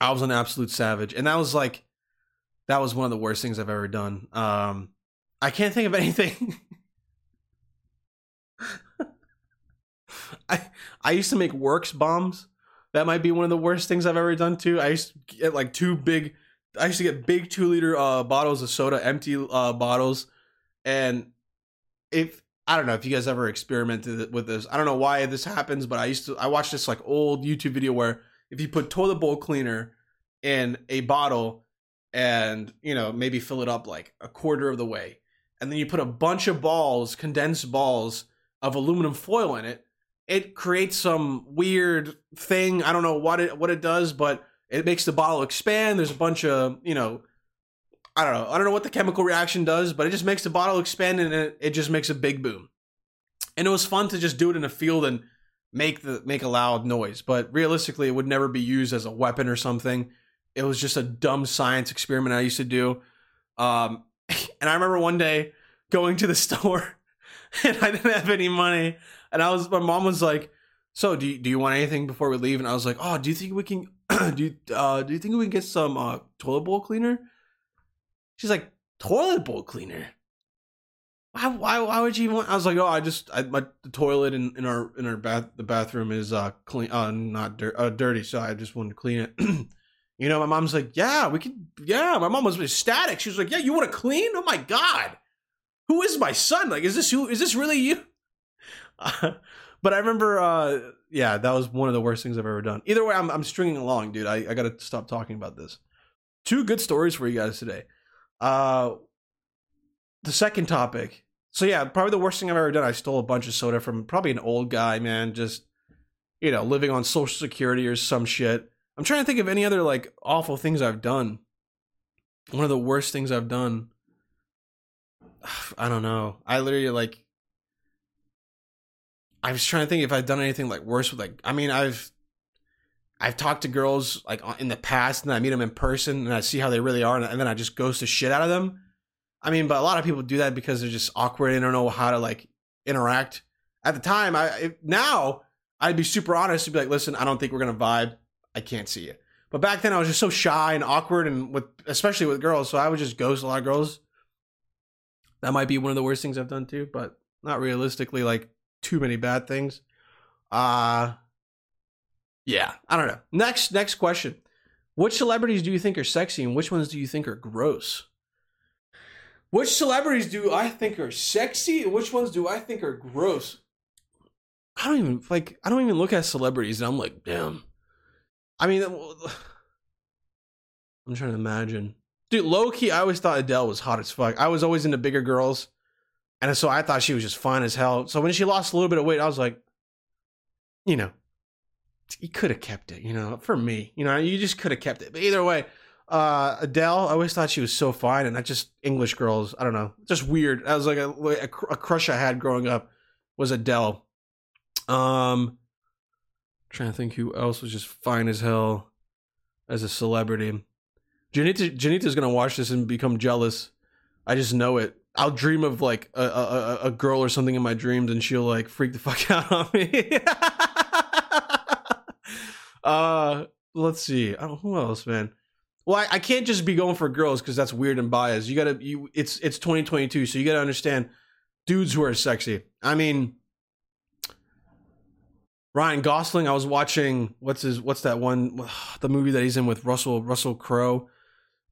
I was an absolute savage. And that was like that was one of the worst things i've ever done. Um i can't think of *laughs* anything. I i used to make works bombs that might be one of the worst things i've ever done too i used to get like two big i used to get big two liter uh bottles of soda empty uh bottles and if I don't know if you guys ever experimented with this. I don't know why this happens, but I used to I watched this like old YouTube video where if you put toilet bowl cleaner in a bottle and you know maybe fill it up like a quarter of the way and then you put a bunch of balls condensed balls of aluminum foil in it it creates some weird thing i don't know what it what it does but it makes the bottle expand there's a bunch of you know I don't know. I don't know what the chemical reaction does, but it just makes the bottle expand and it, it just makes a big boom. And it was fun to just do it in a field and make the make a loud noise. But realistically, it would never be used as a weapon or something. It was just a dumb science experiment I used to do. Um, *laughs* and I remember one day going to the *laughs* store and I didn't have any money. And I was my mom was like, "So do you, do you want anything before we leave?" And I was like, "Oh, do you think we can *clears throat* do you, uh, do you think we can get some uh, toilet bowl cleaner?" She's like, toilet bowl cleaner. Why, why, why would you want? I was like, oh, I just, I, my the toilet in, in our in our bath, the bathroom is uh clean, uh not uh, dirty, so I just wanted to clean it. *clears throat* you know, my mom's like, yeah, we could, yeah. My mom was ecstatic. She was like, yeah, you want to clean? Oh my god, who is my son? Like, is this who? Is this really you? *laughs* But I remember, uh, yeah, that was one of the worst things I've ever done. Either way, I'm I'm stringing along, dude. I I gotta stop talking about this. Two good stories for you guys today. Uh, the second topic. So yeah, probably the worst thing I've ever done. I stole a bunch of soda from probably an old guy, man. Just you know, living on Social Security or some shit. I'm trying to think of any other like awful things I've done. One of the worst things I've done. *sighs* I don't know. I literally like. I was trying to think if I've done anything like worse with like. I mean, I've I've talked to girls like in the past and I meet them in person and I see how they really are and then I just ghost the shit out of them. I mean, but a lot of people do that because they're just awkward and don't know how to like interact. At the time, I now I'd be super honest to be like, listen, I don't think we're gonna vibe. I can't see you. But back then, I was just so shy and awkward, and with especially with girls, so I would just ghost a lot of girls. That might be one of the worst things I've done too, but not realistically like too many bad things. Uh yeah, I don't know. Next, next question. Which celebrities do you think are sexy and which ones do you think are gross? Which celebrities do I think are sexy and which ones do I think are gross? I don't even like I don't even look at celebrities and I'm like, damn. I mean I'm trying to imagine. Dude, low key, I always thought Adele was hot as fuck. I was always into bigger girls. And so I thought she was just fine as hell. So when she lost a little bit of weight, I was like, you know, you could have kept it, you know, for me. You know, you just could have kept it. But either way, uh, Adele, I always thought she was so fine, and I just English girls, I don't know, just weird. I was like a, a, a crush I had growing up was Adele. Um, trying to think who else was just fine as hell as a celebrity. Janita, Janita's gonna watch this and become jealous. I just know it. I'll dream of like a, a, a girl or something in my dreams, and she'll like freak the *laughs* fuck out on me. *laughs* Uh, let's see. Don't who else, man. Well, I, I can't just be going for girls because that's weird and biased. You gotta, you it's it's 2022, so you gotta understand. dudes who are sexy. I mean, Ryan Gosling. I was watching what's his what's that one *sighs* the movie that he's in with Russell Russell Crowe.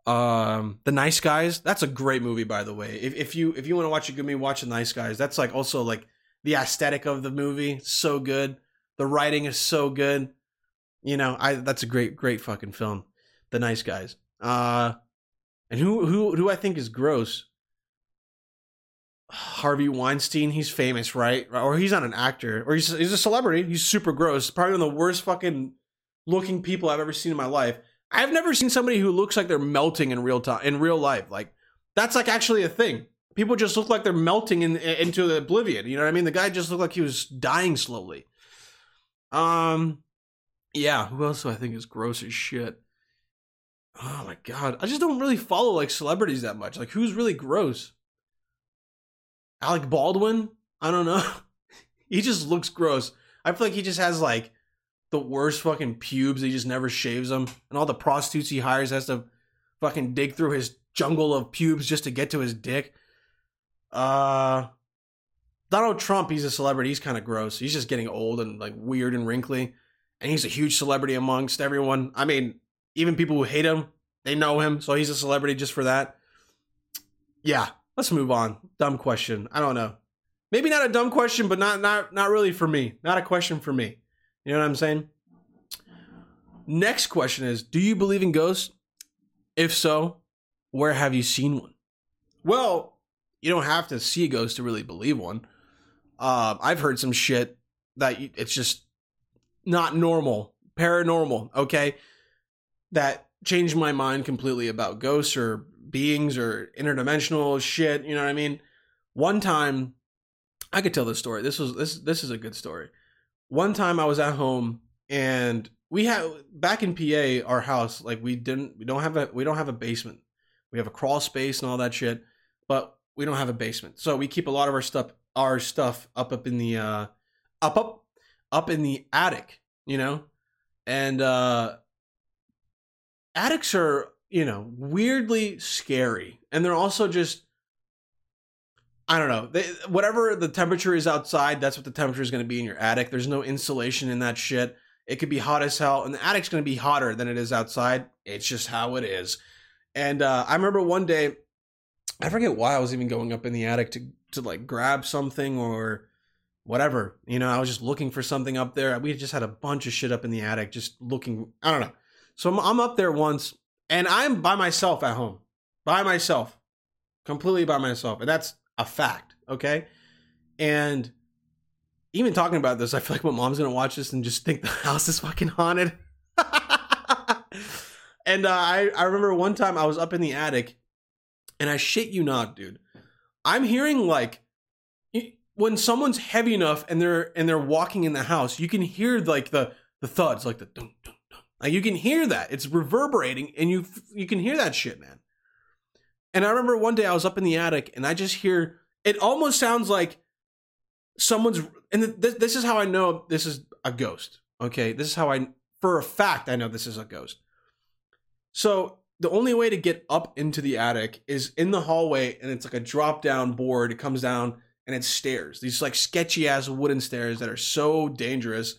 Um, The Nice Guys. That's a great movie, by the way. If, if you if you want to watch a good movie, watch The Nice Guys. That's like also like the aesthetic of the movie. So good. The writing is so good. You know, I that's a great great fucking film. The Nice Guys. Uh, and who who who I think is gross. Harvey Weinstein, he's famous, right? Or he's not an actor, or he's he's a celebrity. He's super gross. Probably one of the worst fucking looking people I've ever seen in my life. I've never seen somebody who looks like they're melting in real time in real life. Like that's like actually a thing. People just look like they're melting in, into oblivion. You know what I mean? The guy just looked like he was dying slowly. Um, yeah. Who else do I think is gross as shit? Oh my god, I just don't really follow like celebrities that much. Like, who's really gross? Alec Baldwin? I don't know. *laughs* he just looks gross. I feel like he just has like the worst fucking pubes. He just never shaves them, and all the prostitutes he hires has to fucking dig through his jungle of pubes just to get to his dick. Uh, Donald Trump, he's a celebrity. He's kind of gross. He's just getting old and like weird and wrinkly, and he's a huge celebrity amongst everyone. I mean, even people who hate him, they know him, so he's a celebrity just for that. Yeah, let's move on. Dumb question. I don't know. Maybe not a dumb question, but not not not really for me. Not a question for me. You know what I'm saying? Next question is Do you believe in ghosts? If so, where have you seen one? Well, you don't have to see a ghost to really believe one. Uh, I've heard some shit that it's just not normal, paranormal, okay? That changed my mind completely about ghosts or beings or interdimensional shit. You know what I mean? One time, I could tell this story. This was this this is a good story one time I was at home and we had back in PA our house like we didn't we don't have a we don't have a basement. We have a crawl space and all that shit, but we don't have a basement. So we keep a lot of our stuff our stuff up up in the uh up up up in the attic, you know? And uh attics are, you know, weirdly scary. And they're also just I don't know. They, whatever the temperature is outside, that's what the temperature is going to be in your attic. There's no insulation in that shit. It could be hot as hell, and the attic's going to be hotter than it is outside. It's just how it is. And uh, I remember one day, I forget why I was even going up in the attic to to like grab something or whatever. You know, I was just looking for something up there. We just had a bunch of shit up in the attic, just looking. I don't know. So I'm, I'm up there once, and I'm by myself at home, by myself, completely by myself, and that's a fact, okay? And even talking about this, I feel like my mom's gonna watch this and just think the *laughs* house is fucking haunted. *laughs* and uh, I I remember one time I was up in the attic, and I shit you not, dude. I'm hearing like when someone's heavy enough and they're and they're walking in the house, you can hear like the the thuds, like the dun dun dun. Like you can hear that. It's reverberating, and you you can hear that shit, man. And I remember one day I was up in the attic and I just hear it almost sounds like someone's and this, this is how I know this is a ghost. Okay, this is how I for a fact I know this is a ghost. So the only way to get up into the attic is in the hallway and it's like a drop down board. It comes down and it's stairs. These like sketchy ass wooden stairs that are so dangerous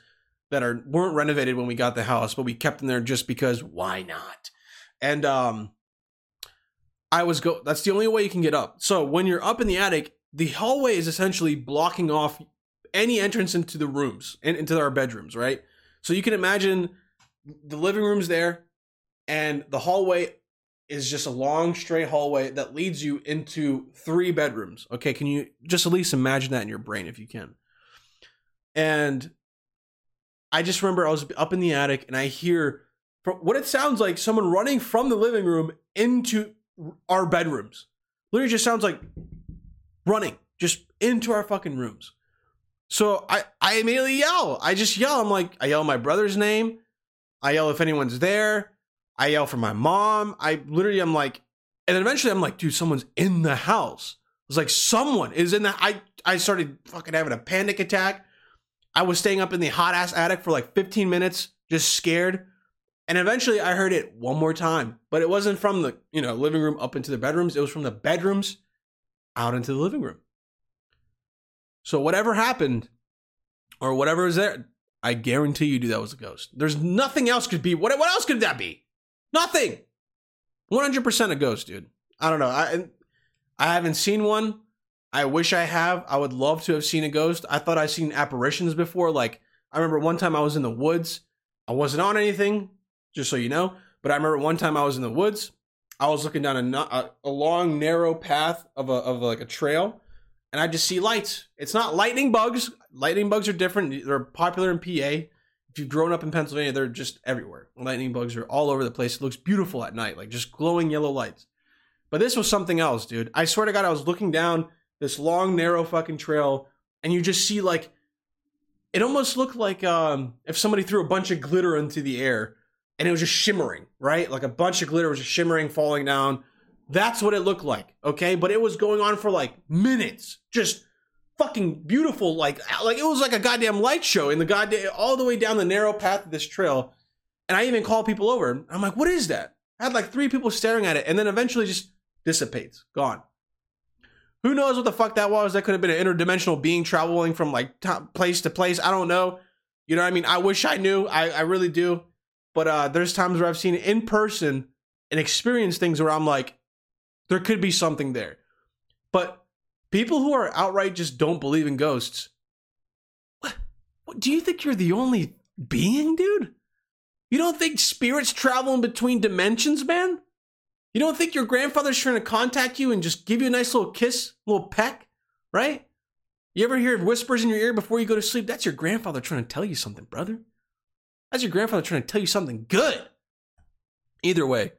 that are weren't renovated when we got the house, but we kept them there just because why not? And um I was go that's the only way you can get up. So when you're up in the attic, the hallway is essentially blocking off any entrance into the rooms and into our bedrooms, right? So you can imagine the living room's there and the hallway is just a long straight hallway that leads you into three bedrooms. Okay, can you just at least imagine that in your brain if you can? And I just remember I was up in the attic and I hear what it sounds like someone running from the living room into our bedrooms. Literally just sounds like running just into our fucking rooms. So I, I immediately yell. I just yell. I'm like, I yell my brother's name. I yell if anyone's there. I yell for my mom. I literally I'm like, and then eventually I'm like, dude, someone's in the house. I was like, someone is in the. I I started fucking having a panic attack. I was staying up in the hot ass attic for like 15 minutes, just scared. And eventually I heard it one more time, but it wasn't from the, you know, living room up into the bedrooms. It was from the bedrooms out into the living room. So whatever happened, or whatever was there, I guarantee you, dude, that was a ghost. There's nothing else could be. What what else could that be? Nothing. One hundred percent a ghost, dude. I don't know. I I haven't seen one. I wish I have. I would love to have seen a ghost. I thought I'd seen apparitions before. Like I remember one time I was in the woods. I wasn't on anything, just so you know. But I remember one time I was in the woods. I was looking down a, a, a long, narrow path of a of like a trail, and I just see lights. It's not lightning bugs. Lightning bugs are different. They're popular in PA. If you've grown up in Pennsylvania, they're just everywhere. Lightning bugs are all over the place. It looks beautiful at night, like just glowing yellow lights. But this was something else, dude. I swear to God, I was looking down this long, narrow fucking trail, and you just see like it almost looked like um, if somebody threw a bunch of glitter into the air and it was just shimmering, right? Like a bunch of glitter was just shimmering, falling down. That's what it looked like, okay? But it was going on for like minutes, just fucking beautiful, like like it was like a goddamn light show in the goddamn all the way down the narrow path of this trail. And I even called people over. I'm like, what is that? I had like three people staring at it, and then eventually just dissipates, gone. Who knows what the fuck that was? That could have been an interdimensional being traveling from like t- place to place. I don't know. You know what I mean? I wish I knew. I, I really do. But uh, there's times where I've seen in person and experienced things where I'm like, there could be something there. But people who are outright just don't believe in ghosts, what? what do you think you're the only being, dude? You don't think spirits travel in between dimensions, man? You don't think your grandfather's trying to contact you and just give you a nice little kiss, little peck, right? You ever hear whispers in your ear before you go to sleep? That's your grandfather trying to tell you something, brother. That's your grandfather trying to tell you something good. Either way,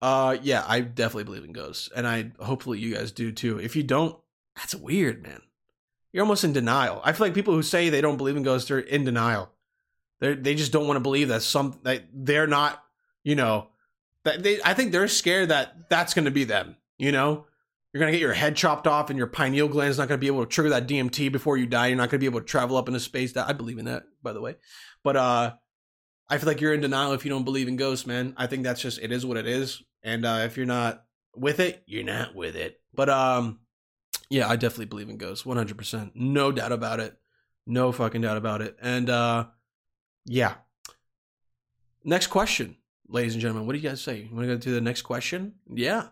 uh, yeah, I definitely believe in ghosts, and I hopefully you guys do too. If you don't, that's weird, man. You're almost in denial. I feel like people who say they don't believe in ghosts are in denial. They they just don't want to believe that some that they're not, you know, that they. I think they're scared that that's going to be them. You know, you're going to get your head chopped off, and your pineal gland is not going to be able to trigger that DMT before you die. You're not going to be able to travel up into space. That I believe in that, by the way. But uh, I feel like you're in denial if you don't believe in ghosts, man. I think that's just it is what it is, and uh, if you're not with it, you're not with it. But um, yeah, I definitely believe in ghosts, 100, percent no doubt about it, no fucking doubt about it. And uh, yeah, next question, ladies and gentlemen, what do you guys say? You want to go to the next question? Yeah,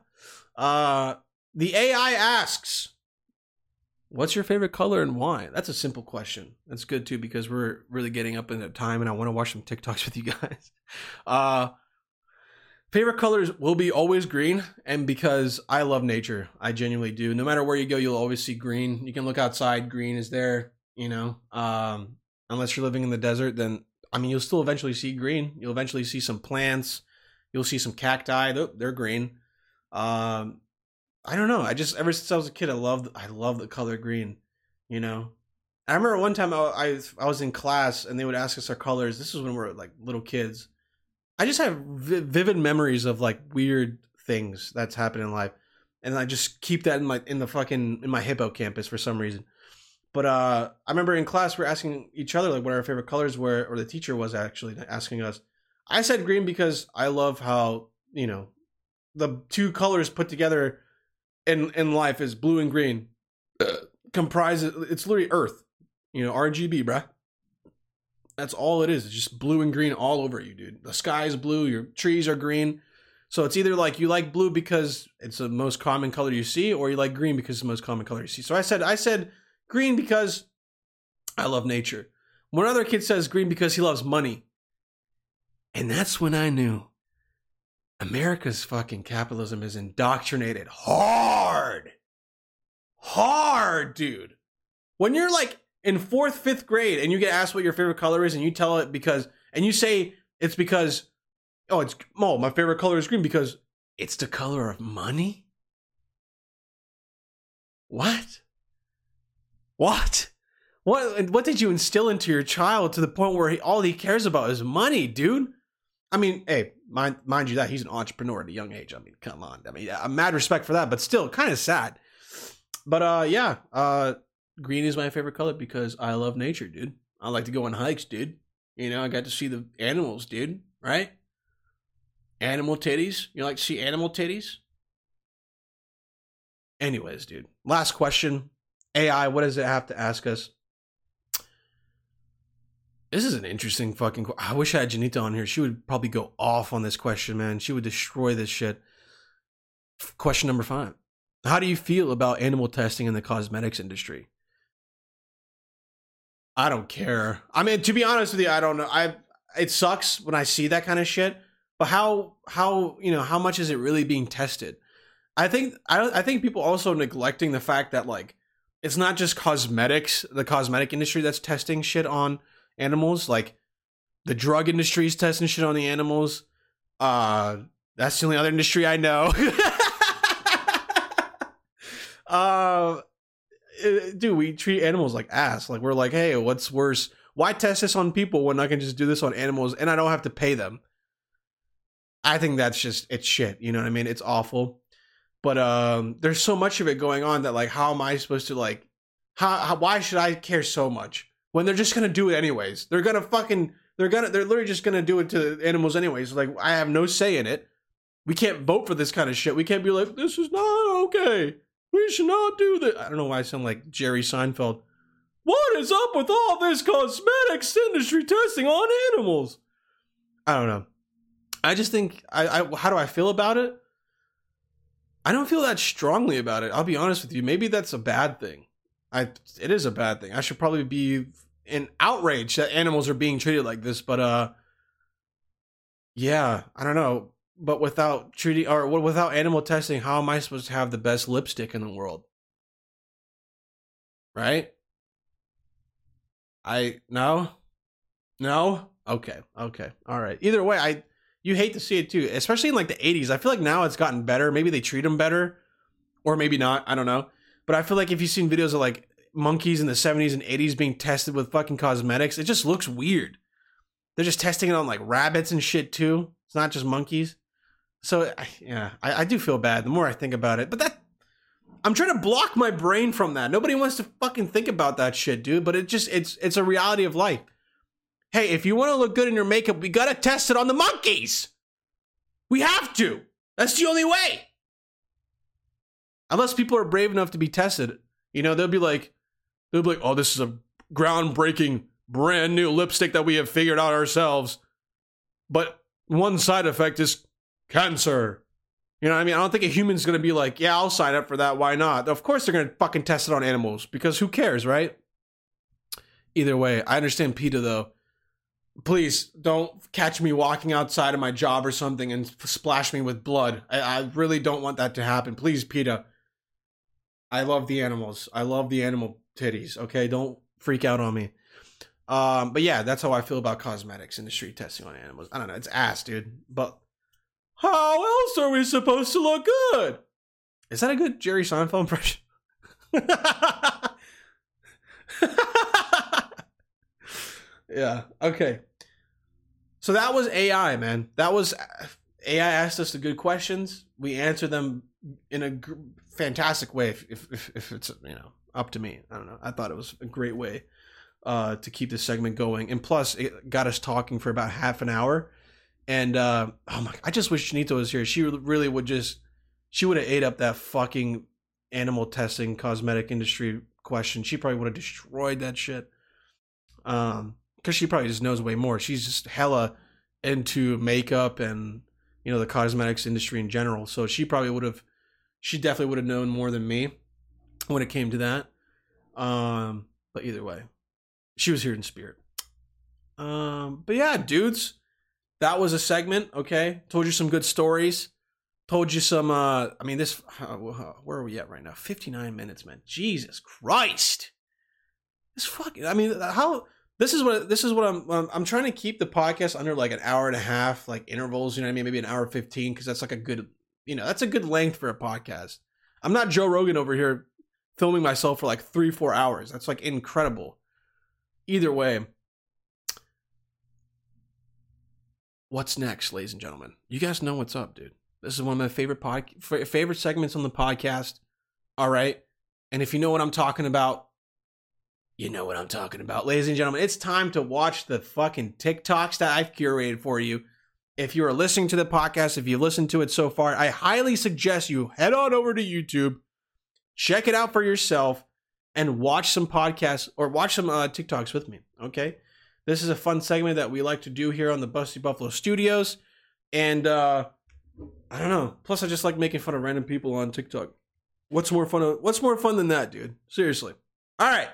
uh, the AI asks, What's your favorite color and why? That's a simple question. That's good too because we're really getting up into time and I want to watch some TikToks *laughs* with you guys. Uh favorite colors will be always green and because I love nature. I genuinely do. No matter where you go, you'll always see green. You can look outside, green is there, you know. Um unless you're living in the desert, then I mean you'll still eventually see green. You'll eventually see some plants. You'll see some cacti. They're, they're green. Um I don't know. I just ever since I was a kid, I loved I love the color green. You know, I remember one time I, I I was in class and they would ask us our colors. This was when we were like little kids. I just have vivid memories of like weird things that's happened in life, and I just keep that in my in the fucking in my hippocampus for some reason. But uh, I remember in class we are asking each other like what our favorite colors were, or the teacher was actually asking us. I said green because I love how you know the two colors put together in in life is blue and green. Uh, comprises it's literally earth. You know rgb bruh. That's all it is. It's just blue and green all over you dude. The sky is blue your trees are green. So it's either like you like blue because it's the most common color you see or you like green because it's the most common color you see. So i said i said green because i love nature. One other kid says green because he loves money. And that's when i knew America's fucking capitalism is indoctrinated hard. Hard, dude. When you're like in fourth, fifth grade and you get asked what your favorite color is and you tell it because, and you say it's because, oh, it's, oh, my favorite color is green because it's the color of money? What? What? What, what did you instill into your child to the point where he, all he cares about is money, dude? I mean, hey, mind mind you that he's an entrepreneur at a young age. I mean, come on. I mean, I'm mad respect for that, but still kind of sad. But uh yeah, uh green is my favorite color because I love nature, dude. I like to go on hikes, dude. You know, I got to see the animals, dude, right? Animal titties. You like to see animal titties? Anyways, dude. Last question. AI, what does it have to ask us? This is an interesting fucking. I wish I had Janita on here. She would probably go off on this question, man. She would destroy this shit. Question number five: How do you feel about animal testing in the cosmetics industry? I don't care. I mean, to be honest with you, I don't know. I it sucks when I see that kind of shit. But how how you know how much is it really being tested? I think I I think people also neglecting the fact that like it's not just cosmetics, the cosmetic industry that's testing shit on animals. Like the drug industry is testing shit on the animals. Uh, that's the only other industry I know. *laughs* uh, dude, we treat animals like ass. Like we're like, hey, what's worse? Why test this on people when I can just do this on animals and I don't have to pay them? I think that's just it's shit. You know what I mean? It's awful. But um, there's so much of it going on that like, how am I supposed to like? How, how why should I care so much? When they're just gonna do it anyways. They're gonna fucking they're gonna they're literally just gonna do it to animals anyways. Like I have no say in it. We can't vote for this kind of shit. We can't be like, this is not okay. We should not do that. I don't know why I sound like Jerry Seinfeld. What is up with all this cosmetics industry testing on animals? I don't know. I just think I, I how do I feel about it? I don't feel that strongly about it. I'll be honest with you. Maybe that's a bad thing. I it is a bad thing. I should probably be in outrage that animals are being treated like this, but uh yeah, I don't know. But without treating or without animal testing, how am I supposed to have the best lipstick in the world? Right? I no? No? Okay. Okay. All right. Either way, I you hate to see it too, especially in like the 80s. I feel like now it's gotten better. Maybe they treat them better or maybe not. I don't know. But I feel like if you've seen videos of like monkeys in the 70s and 80s being tested with fucking cosmetics, it just looks weird. They're just testing it on like rabbits and shit too. It's not just monkeys. So yeah, I, I do feel bad the more I think about it. But that I'm trying to block my brain from that. Nobody wants to fucking think about that shit, dude. But it just it's it's a reality of life. Hey, if you want to look good in your makeup, we gotta test it on the monkeys. We have to. That's the only way unless people are brave enough to be tested, you know, they'll be like, they'll be like, oh, this is a groundbreaking, brand new lipstick that we have figured out ourselves. But one side effect is cancer. You know what I mean? I don't think a human's going to be like, yeah, I'll sign up for that. Why not? Of course they're going to fucking test it on animals because who cares, right? Either way, I understand PETA though. Please don't catch me walking outside of my job or something and splash me with blood. I, I really don't want that to happen. Please, PETA I love the animals. I love the animal titties. Okay, don't freak out on me. Um, but yeah, that's how I feel about cosmetics industry testing on animals. I don't know, it's ass, dude. But how else are we supposed to look good? Is that a good Jerry Seinfeld impression? *laughs* yeah. Okay. So that was AI, man. That was AI asked us the good questions. We answered them in a fantastic way. If, if if it's you know up to me, I don't know. I thought it was a great way uh, to keep this segment going, and plus it got us talking for about half an hour. And uh, oh my, I just wish Janita was here. She really would just she would have ate up that fucking animal testing cosmetic industry question. She probably would have destroyed that shit. Um, because she probably just knows way more. She's just hella into makeup and you know the cosmetics industry in general. So she probably would have she definitely would have known more than me when it came to that. Um, but either way, she was here in spirit. Um, but yeah, dudes, that was a segment. Okay, told you some good stories. Told you some. Uh, I mean, this. Uh, where are we at right now? Fifty nine minutes, man. Jesus Christ. This fucking. I mean, how this is what this is what I'm um, I'm trying to keep the podcast under like an hour and a half like intervals you know what I mean maybe an hour 15 because that's like a good you know that's a good length for a podcast. I'm not Joe Rogan over here filming myself for like three four hours. That's like incredible. Either way what's next ladies and gentlemen? You guys know what's up dude. This is one of my favorite pod favorite segments on the podcast all right? And if you know what I'm talking about you know what I'm talking about. Ladies and gentlemen, it's time to watch the fucking TikToks that I've curated for you. If you are listening to the podcast, if you listened to it so far, I highly suggest you head on over to YouTube, check it out for yourself. and watch some podcasts or watch some uh, TikToks with me. Okay. This is a fun segment that we like to do here on the Busty Buffalo Studios. And uh, I don't know. Plus, I just like making fun of random people on TikTok. What's more fun? What's more fun than that, dude? Seriously. All right.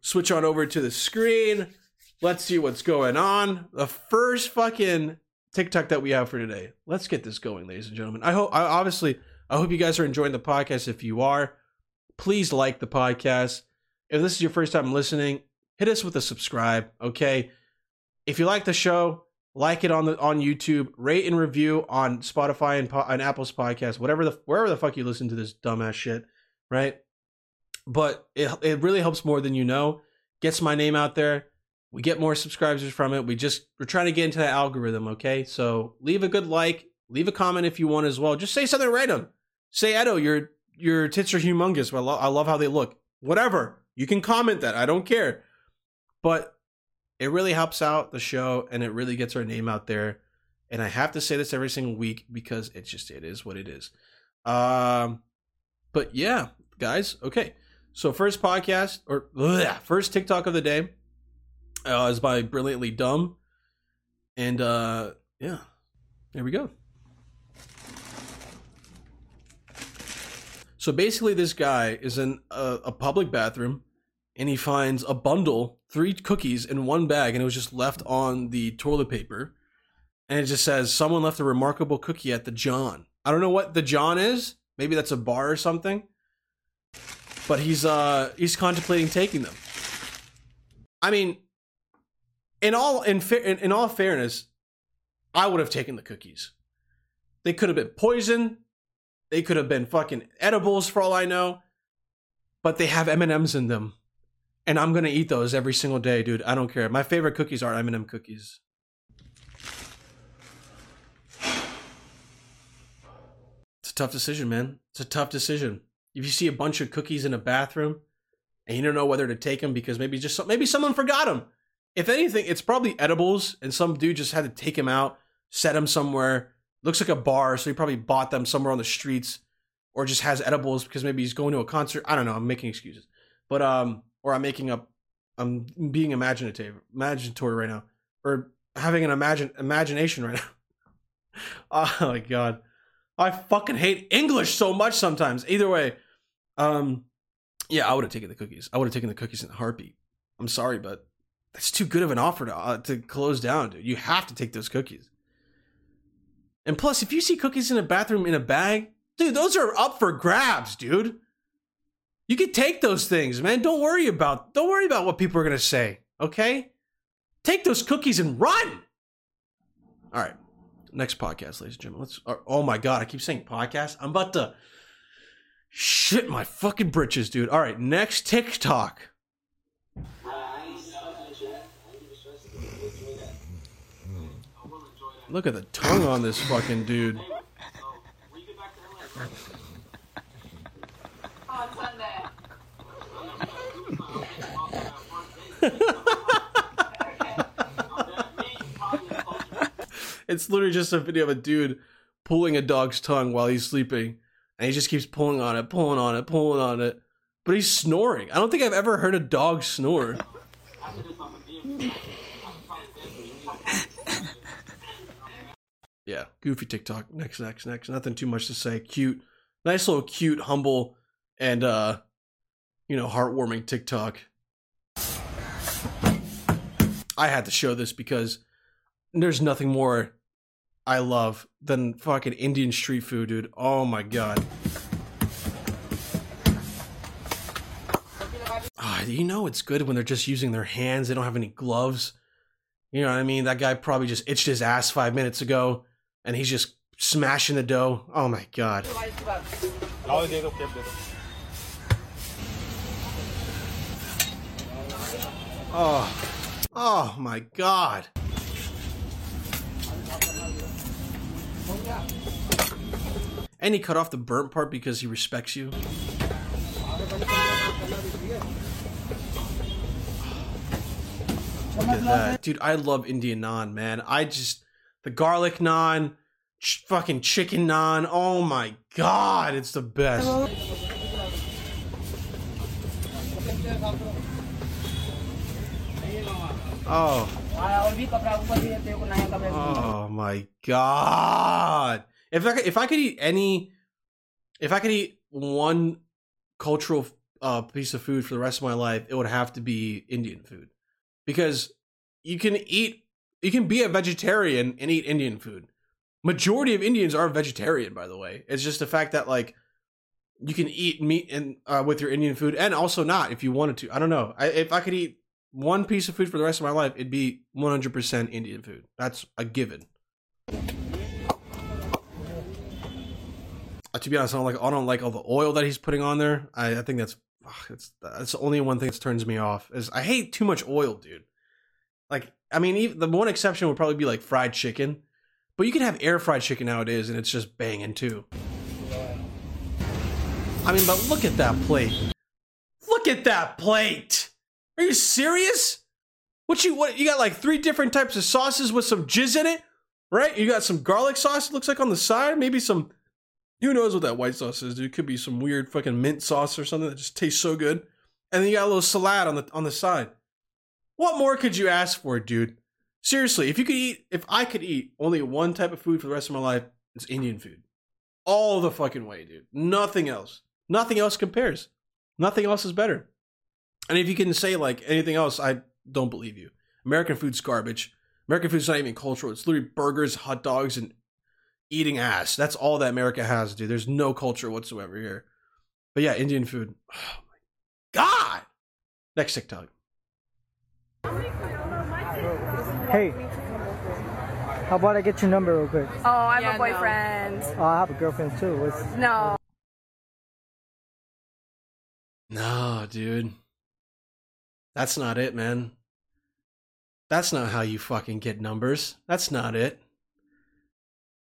Switch on over to the screen. Let's see what's going on. The first fucking TikTok that we have for today. Let's get this going, ladies and gentlemen. I hope, I obviously, I hope you guys are enjoying the podcast. If you are, please like the podcast. If this is your first time listening, hit us with a subscribe, okay? If you like the show, like it on the on YouTube, rate and review on Spotify and, and Apple's podcast, whatever the wherever the fuck you listen to this dumbass shit, right? But it it really helps more than you know. Gets my name out there. We get more subscribers from it. We just we're trying to get into that algorithm, okay? So leave a good like, leave a comment if you want as well. Just say something random. Say Edo, your your tits are humongous. I, I love how they look. Whatever. You can comment that. I don't care. But it really helps out the show and it really gets our name out there. And I have to say this every single week because it's just it is what it is. Um but yeah, guys, okay. So first podcast or ugh, first TikTok of the day uh, is by Brilliantly Dumb. And uh yeah. There we go. So basically, this guy is in a, a, public bathroom and he finds a bundle, three cookies in one bag, and it was just left on the toilet paper. And it just says, Someone left a remarkable cookie at the John. I don't know what the John is. Maybe that's a bar or something. But he's uh he's contemplating taking them. I mean, in all in, fa- in, in all fairness, I would have taken the cookies. They could have been poison. They could have been fucking edibles for all I know. But they have M&Ms in them. And I'm going to eat those every single day, dude. I don't care. My favorite cookies are M&M cookies. It's a tough decision, man. It's a tough decision. If you see a bunch of cookies in a bathroom and you don't know whether to take them because maybe just maybe someone forgot them if anything, it's probably edibles, and some dude just had to take him out, set him somewhere. Looks like a bar, so he probably bought them somewhere on the streets, or just has edibles because maybe he's going to a concert. I don't know. I'm making excuses, but um, or I'm making up. I'm being imaginative, imaginatory right now, or having an imagine imagination right now. *laughs* oh my god, I fucking hate English so much sometimes. Either way, um, yeah, I would have taken the cookies. I would have taken the cookies in a heartbeat. I'm sorry, but that's too good of an offer to uh, to close down, dude. You have to take those cookies. And plus, if you see cookies in a bathroom in a bag, dude, those are up for grabs, dude. You can take those things, man. Don't worry about don't worry about what people are gonna say. Okay, take those cookies and run. All right, next podcast, ladies and gentlemen. Let's. Uh, oh my god, I keep saying podcast. I'm about to shit my fucking britches, dude. All right, next TikTok. Look at the tongue on this fucking dude. *laughs* it's literally just a video of a dude pulling a dog's tongue while he's sleeping. And he just keeps pulling on it, pulling on it, pulling on it. But he's snoring. I don't think I've ever heard a dog snore. *laughs* yeah, goofy TikTok. Next, next, next. Nothing too much to say. Cute, nice little cute, humble, and uh, you know, heartwarming TikTok. I had to show this because there's nothing more I love than fucking Indian street food, dude. Oh my god. Oh, you know it's good when they're just using their hands. They don't have any gloves. You know what I mean? That guy probably just itched his ass five minutes ago and he's just smashing the dough. Oh my god. Oh, oh my god. And he cut off the burnt part because he respects you. Look at that. Dude, I love Indian naan, man. I just the garlic naan, ch- fucking chicken naan. Oh my god, it's the best. Oh. Oh my god! If I could, if I could eat any, if I could eat one cultural uh, piece of food for the rest of my life, it would have to be Indian food, because you can eat you can be a vegetarian and eat Indian food. Majority of Indians are vegetarian, by the way. It's just the fact that like you can eat meat and uh, with your Indian food, and also not if you wanted to. I don't know. I, if I could eat one piece of food for the rest of my life, it'd be 100% Indian food. That's a given. Uh, to be honest, I don't like I don't like all the oil that he's putting on there. I, I think that's ugh, it's that's the only one thing that turns me off. Is I hate too much oil, dude. Like I mean, even, the one exception would probably be like fried chicken, but you can have air fried chicken nowadays, and it's just banging too. I mean, but look at that plate. Look at that plate. Are you serious? What you what you got like three different types of sauces with some jizz in it, right? You got some garlic sauce. It looks like on the side, maybe some. Who knows what that white sauce is? Dude, it could be some weird fucking mint sauce or something that just tastes so good. And then you got a little salad on the on the side. What more could you ask for, dude? Seriously, if you could eat, if I could eat only one type of food for the rest of my life, it's Indian food. All the fucking way, dude. Nothing else. Nothing else compares. Nothing else is better. And if you can say like anything else, I don't believe you. American food's garbage. American food's not even cultural. It's literally burgers, hot dogs, and eating ass. That's all that America has, dude. There's no culture whatsoever here. But yeah, Indian food. *sighs* Oh my god. Next TikTok. Hey, how about I get your number real quick? Oh, I have a boyfriend. Oh, I have a girlfriend too. What's, No. No, dude. That's not it, man. That's not how you fucking get numbers. That's not it.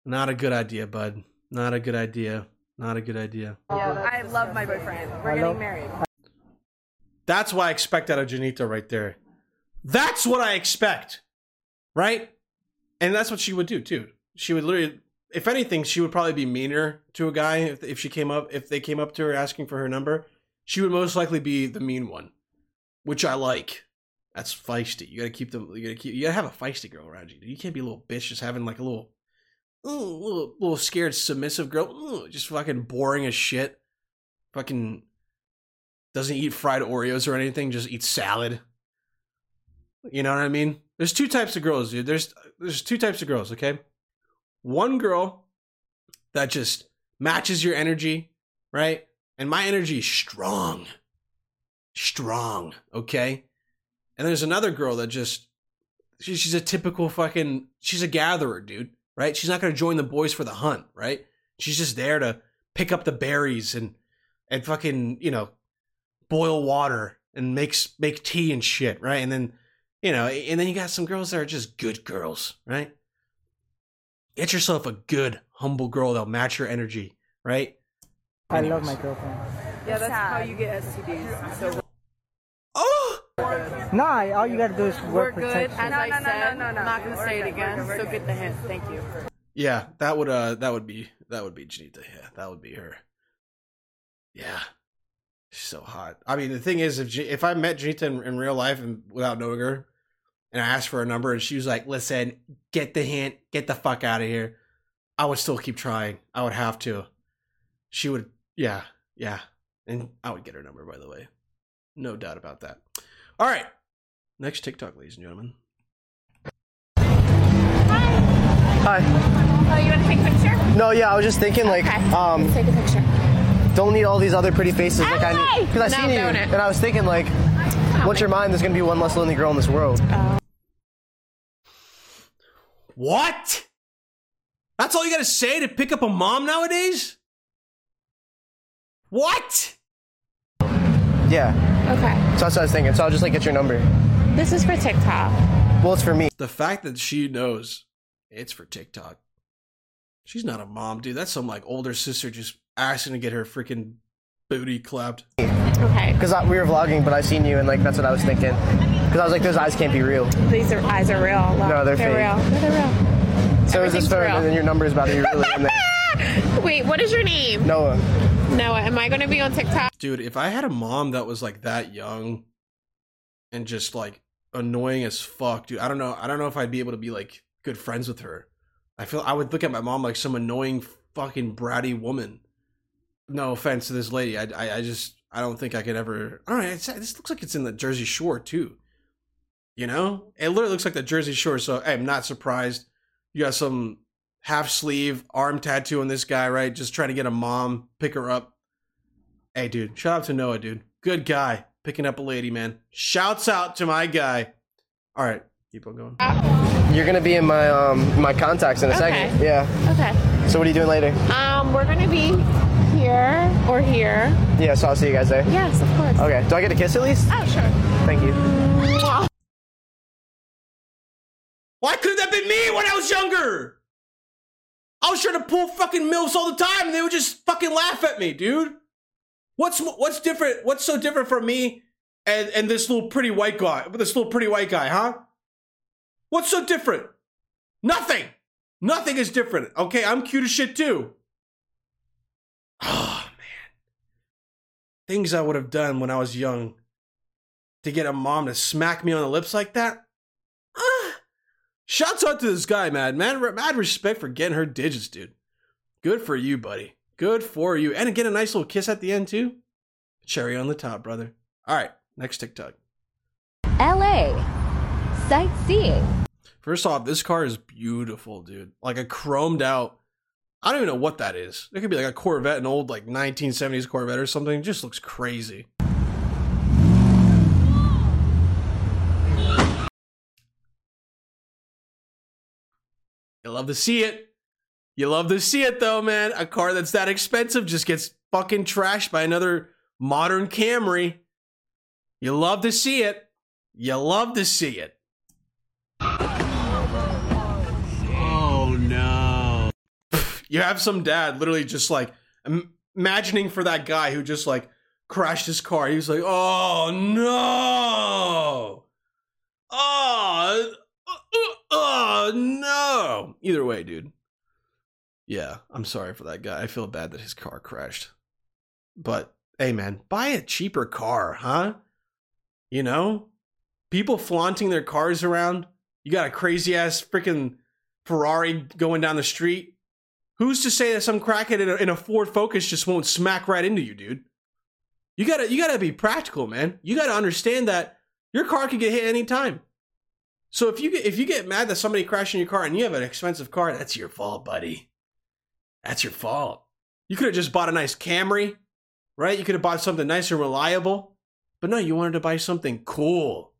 Not a good idea, bud. Not a good idea. Not a good idea. Yeah, I love my boyfriend. We're I getting love- married. That's what I expect out of Janita right there. That's what I expect. Right? And that's what she would do too. She would literally if anything, she would probably be meaner to a guy if, if she came up if they came up to her asking for her number. She would most likely be the mean one. Which I like. That's feisty. You gotta keep them you gotta keep you gotta have a feisty girl around you. You can't be a little bitch just having like a little little little scared submissive girl. Just fucking boring as shit. Fucking doesn't eat fried Oreos or anything, just eats salad. You know what I mean? There's two types of girls, dude. There's there's two types of girls, okay? One girl that just matches your energy, right? And my energy is strong. Strong, okay? And there's another girl that just she, she's a typical fucking she's a gatherer, dude, right? She's not going to join the boys for the hunt, right? She's just there to pick up the berries and and fucking, you know, boil water and makes make tea and shit, right? And then, you know, and then you got some girls that are just good girls, right? Get yourself a good, humble girl that'll match your energy, right? I love my girlfriend. Yeah, that's how you get STDs. So Oh, Nah, all you gotta do is we're work good. protection. As No, I no, no, said, no, no, no. I'm not gonna We're say it good, we're again. we're So good. get the hint. Thank you. yeah, that would uh that would be that would be Janita. Yeah, that would be her. Yeah, she's so hot. I mean, the thing is, if J- if I met Janita in, in real life and without knowing her, and I asked for a number and she was like, "Listen, get the hint, get the fuck out of here," I would still keep trying. I would have to. She would, yeah, yeah, and I would get her number. By the way, no doubt about that. All right, next TikTok, ladies and gentlemen. Hi. Hi. Oh, you want to take a picture? No, yeah, I was just thinking, like, Okay. um, Take a picture. don't need all these other pretty faces. Like, I need, because I No, seen you, it. and I was thinking, like, what's your mind? There's gonna be one less lonely girl in this world. What? That's all you gotta say to pick up a mom nowadays? What? Yeah. Okay. So that's what I was thinking. So I'll just like get your number. This is for TikTok. Well, it's for me. The fact that she knows it's for TikTok. She's not a mom, dude. That's some like older sister just asking to get her freaking booty clapped. Okay. Because we were vlogging, but I seen you, and like that's what I was thinking. Because I was like, those eyes can't be real. These are, eyes are real. Look, No, they're fake. real. No, they're real. So is this Everything's phone, real. and then your number is about to be really in there. *laughs* Wait, what is your name? Noah. Noah. Am I going to be on TikTok? Dude, if I had a mom that was like that young and just like annoying as fuck, dude. I don't know. I don't know if I'd be able to be like good friends with her. I feel I would look at my mom like some annoying fucking bratty woman. No offense to this lady. I, I, I just I don't think I could ever. All right, it's, this looks like it's in the Jersey Shore too. You know, it literally looks like the Jersey Shore. So hey, I'm not surprised. You got some half sleeve arm tattoo on this guy, right? Just trying to get a mom pick her up. Hey, dude, shout out to Noah, dude. Good guy picking up a lady, man. Shouts out to my guy. All right, keep on going. You're gonna be in my um my contacts in a Okay. second. Yeah. Okay. So what are you doing later? Um, we're gonna be here or here. Yeah. So I'll see you guys there. Yes, of course. Okay. Do I get a kiss at least? Oh, sure. Thank you. Why couldn't that been me when I was younger? I was trying to pull fucking milfs all the time, and they would just fucking laugh at me, dude. What's what's different? What's so different from me and and this little pretty white guy? This little pretty white guy, huh? What's so different? Nothing. Nothing is different. Okay, I'm cute as shit too. *sighs* Oh man, things I would have done when I was young to get a mom to smack me on the lips like that. Shouts out to this guy, man. Man, mad respect for getting her digits, dude. Good for you, buddy. Good for you. And again, a nice little kiss at the end, too. Cherry on the top, brother. All right, next TikTok. LA. Sightseeing. First off, this car is beautiful, dude. Like a chromed out. I don't even know what that is. It could be like a Corvette, an old like 1970s Corvette or something. It just looks crazy. Love to see it. You love to see it though, man. A car that's that expensive just gets fucking trashed by another modern Camry. You love to see it. You love to see it. Oh no. *laughs* You have some dad literally just like imagining for that guy who just like crashed his car. He was like, "Oh no." Oh, oh no. Either way, dude. Yeah, I'm sorry for that guy. I feel bad that his car crashed. But hey man, buy a cheaper car, huh? You know? People flaunting their cars around. You got a crazy ass freaking Ferrari going down the street. Who's to say that some crackhead in a, in a Ford Focus just won't smack right into you, dude? You gotta you gotta be practical, man. You gotta understand that your car could get hit anytime. So if you get if you get mad that somebody crashed in your car and you have an expensive car, that's your fault, buddy. That's your fault. You could have just bought a nice Camry, right? You could have bought something nice and reliable. But no, you wanted to buy something cool.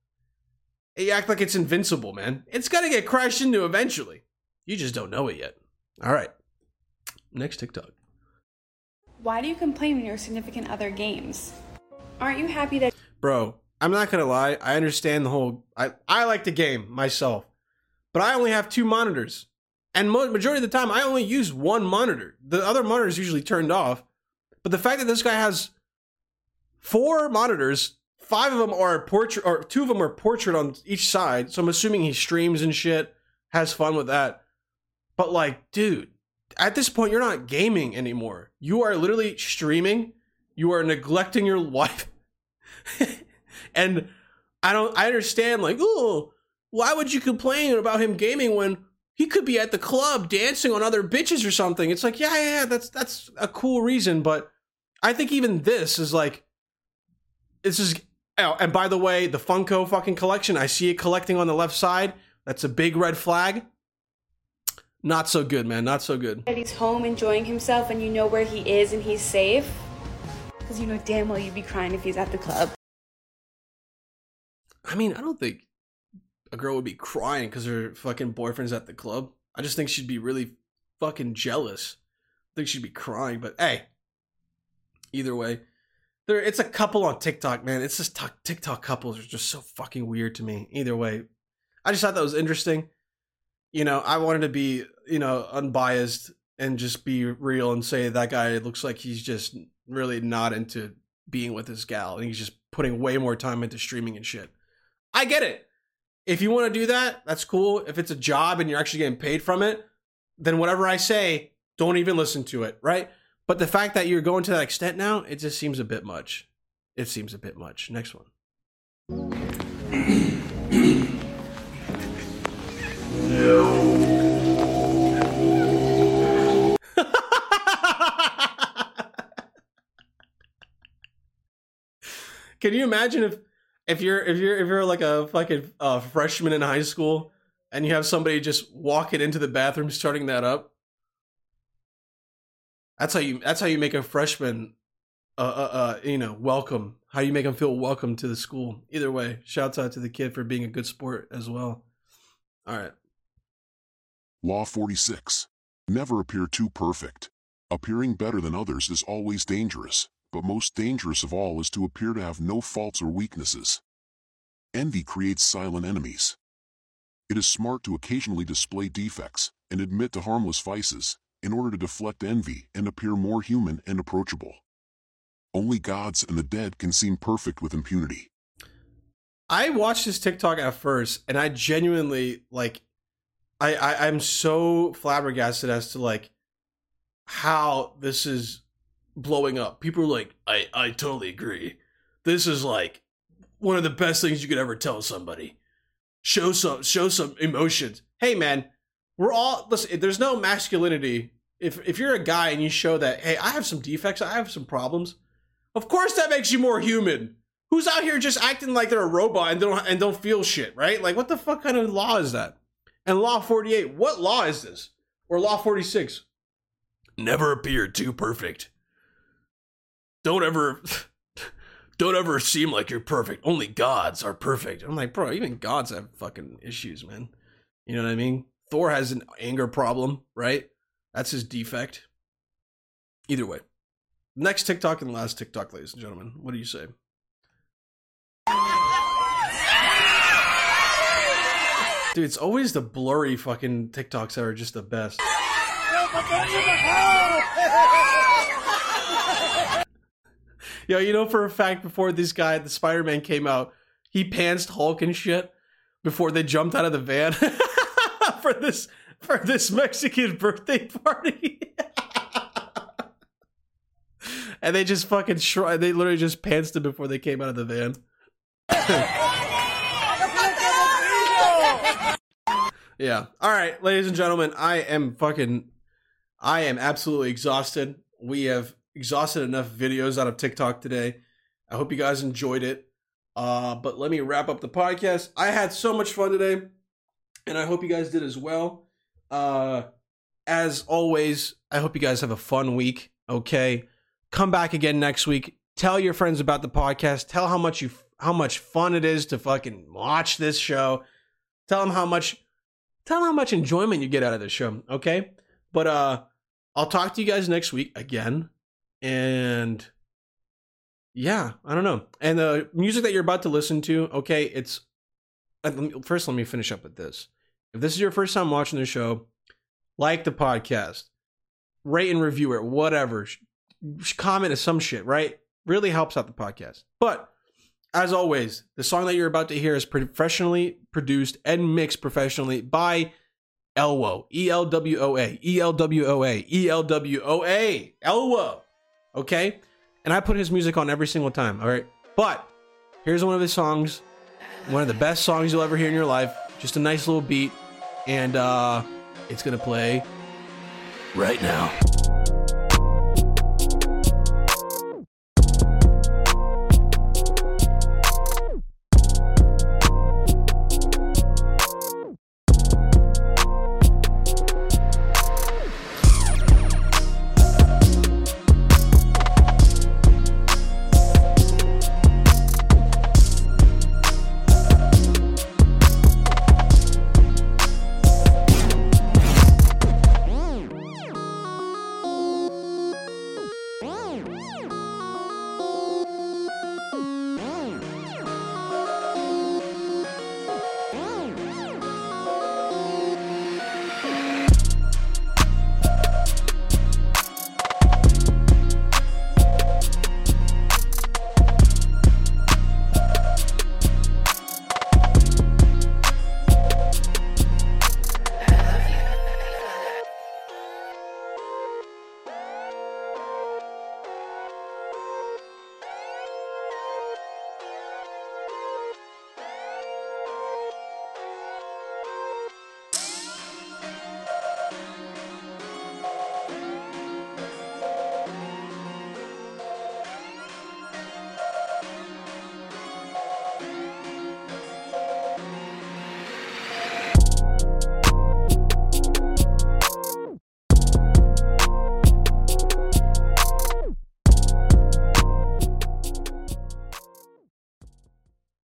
You act like it's invincible, man. It's gonna get crashed into eventually. You just don't know it yet. All right. Next TikTok. Why do you complain when your significant other games? Aren't you happy that Bro, I'm not gonna lie. I understand the whole. I I like the game myself, but I only have two monitors, and mo- majority of the time I only use one monitor. The other monitor is usually turned off. But the fact that this guy has four monitors, five of them are portrait, or two of them are portrait on each side. So I'm assuming he streams and shit, has fun with that. But like, dude, at this point, you're not gaming anymore. You are literally streaming. You are neglecting your *laughs* wife. And I don't I understand like, oh, why would you complain about him gaming when he could be at the club dancing on other bitches or something? It's like, yeah, yeah, that's that's a cool reason, but I think even this is like this is oh, and by the way, the Funko fucking collection, I see it collecting on the left side. That's a big red flag. Not so good, man. Not so good. he's home enjoying himself and you know where he is and he's safe? Because you know damn well you'd be crying if he's at the club. I mean, I don't think a girl would be crying because her fucking boyfriend's at the club. I just think she'd be really fucking jealous. I think she'd be crying, but hey, either way, there it's a couple on TikTok, man. It's just TikTok couples are just so fucking weird to me. Either way, I just thought that was interesting. You know, I wanted to be, you know, unbiased and just be real and say that guy looks like he's just really not into being with his gal and he's just putting way more time into streaming and shit. I get it. If you want to do that, that's cool. If it's a job and you're actually getting paid from it, then whatever I say, don't even listen to it, right? But the fact that you're going to that extent now, it just seems a bit much. It seems a bit much. Next one. *laughs* Can you imagine if if you're if you're if you're like a fucking uh, freshman in high school and you have somebody just walking into the bathroom starting that up? That's how you that's how you make a freshman uh, uh, uh you know welcome. How you make them feel welcome to the school. Either way, shouts out to the kid for being a good sport as well. All right. Law 46. Never appear too perfect. Appearing better than others is always dangerous, but most dangerous of all is to appear to have no faults or weaknesses. Envy creates silent enemies. It is smart to occasionally display defects and admit to harmless vices in order to deflect envy and appear more human and approachable. Only gods and the dead can seem perfect with impunity. I watched this TikTok at first, and I genuinely like. I, I I'm so flabbergasted as to like how this is blowing up. People are like, I I totally agree. This is like one of the best things you could ever tell somebody. Show some show some emotions. Hey man, we're all listen. There's no masculinity. If if you're a guy and you show that, hey, I have some defects, I have some problems. Of course, that makes you more human. Who's out here just acting like they're a robot and don't and don't feel shit, right? Like, what the fuck kind of law is that? And law 48, what law is this? Or law 46? Never appear too perfect. Don't ever *laughs* don't ever seem like you're perfect. Only gods are perfect. I'm like, bro, even gods have fucking issues, man. You know what I mean? Thor has an anger problem, right? That's his defect. Either way. Next TikTok and last TikTok, ladies and gentlemen. What do you say? Dude, it's always the blurry fucking TikToks that are just the best. *laughs* *laughs* Yo, you know for a fact before this guy, the Spider-Man came out, he pantsed Hulk and shit before they jumped out of the van *laughs* for this for this Mexican birthday party. *laughs* and they just fucking shr- they literally just pantsed him before they came out of the van. *laughs* yeah. All right, ladies and gentlemen, I am fucking I am absolutely exhausted. We have exhausted enough videos out of TikTok today. I hope you guys enjoyed it. Uh, but let me wrap up the podcast. I had so much fun today, and I hope you guys did as well. Uh, as always, I hope you guys have a fun week. Okay, come back again next week. Tell your friends about the podcast. Tell how much you how much fun it is to fucking watch this show. Tell them how much tell them how much enjoyment you get out of this show. Okay, but uh, I'll talk to you guys next week again and yeah, I don't know. And the music that you're about to listen to, okay, it's uh, first. Let me finish up with this. If this is your first time watching the show, like the podcast, rate and review it, whatever, comment some shit, right? Really helps out the podcast. But as always, the song that you're about to hear is professionally produced and mixed professionally by Elwo, E L W O A, E L W O A, E L W O A, Elwo okay? And I put his music on every single time, all right? But here's one of his songs, one of the best songs you'll ever hear in your life. Just a nice little beat, and uh, it's gonna play right now.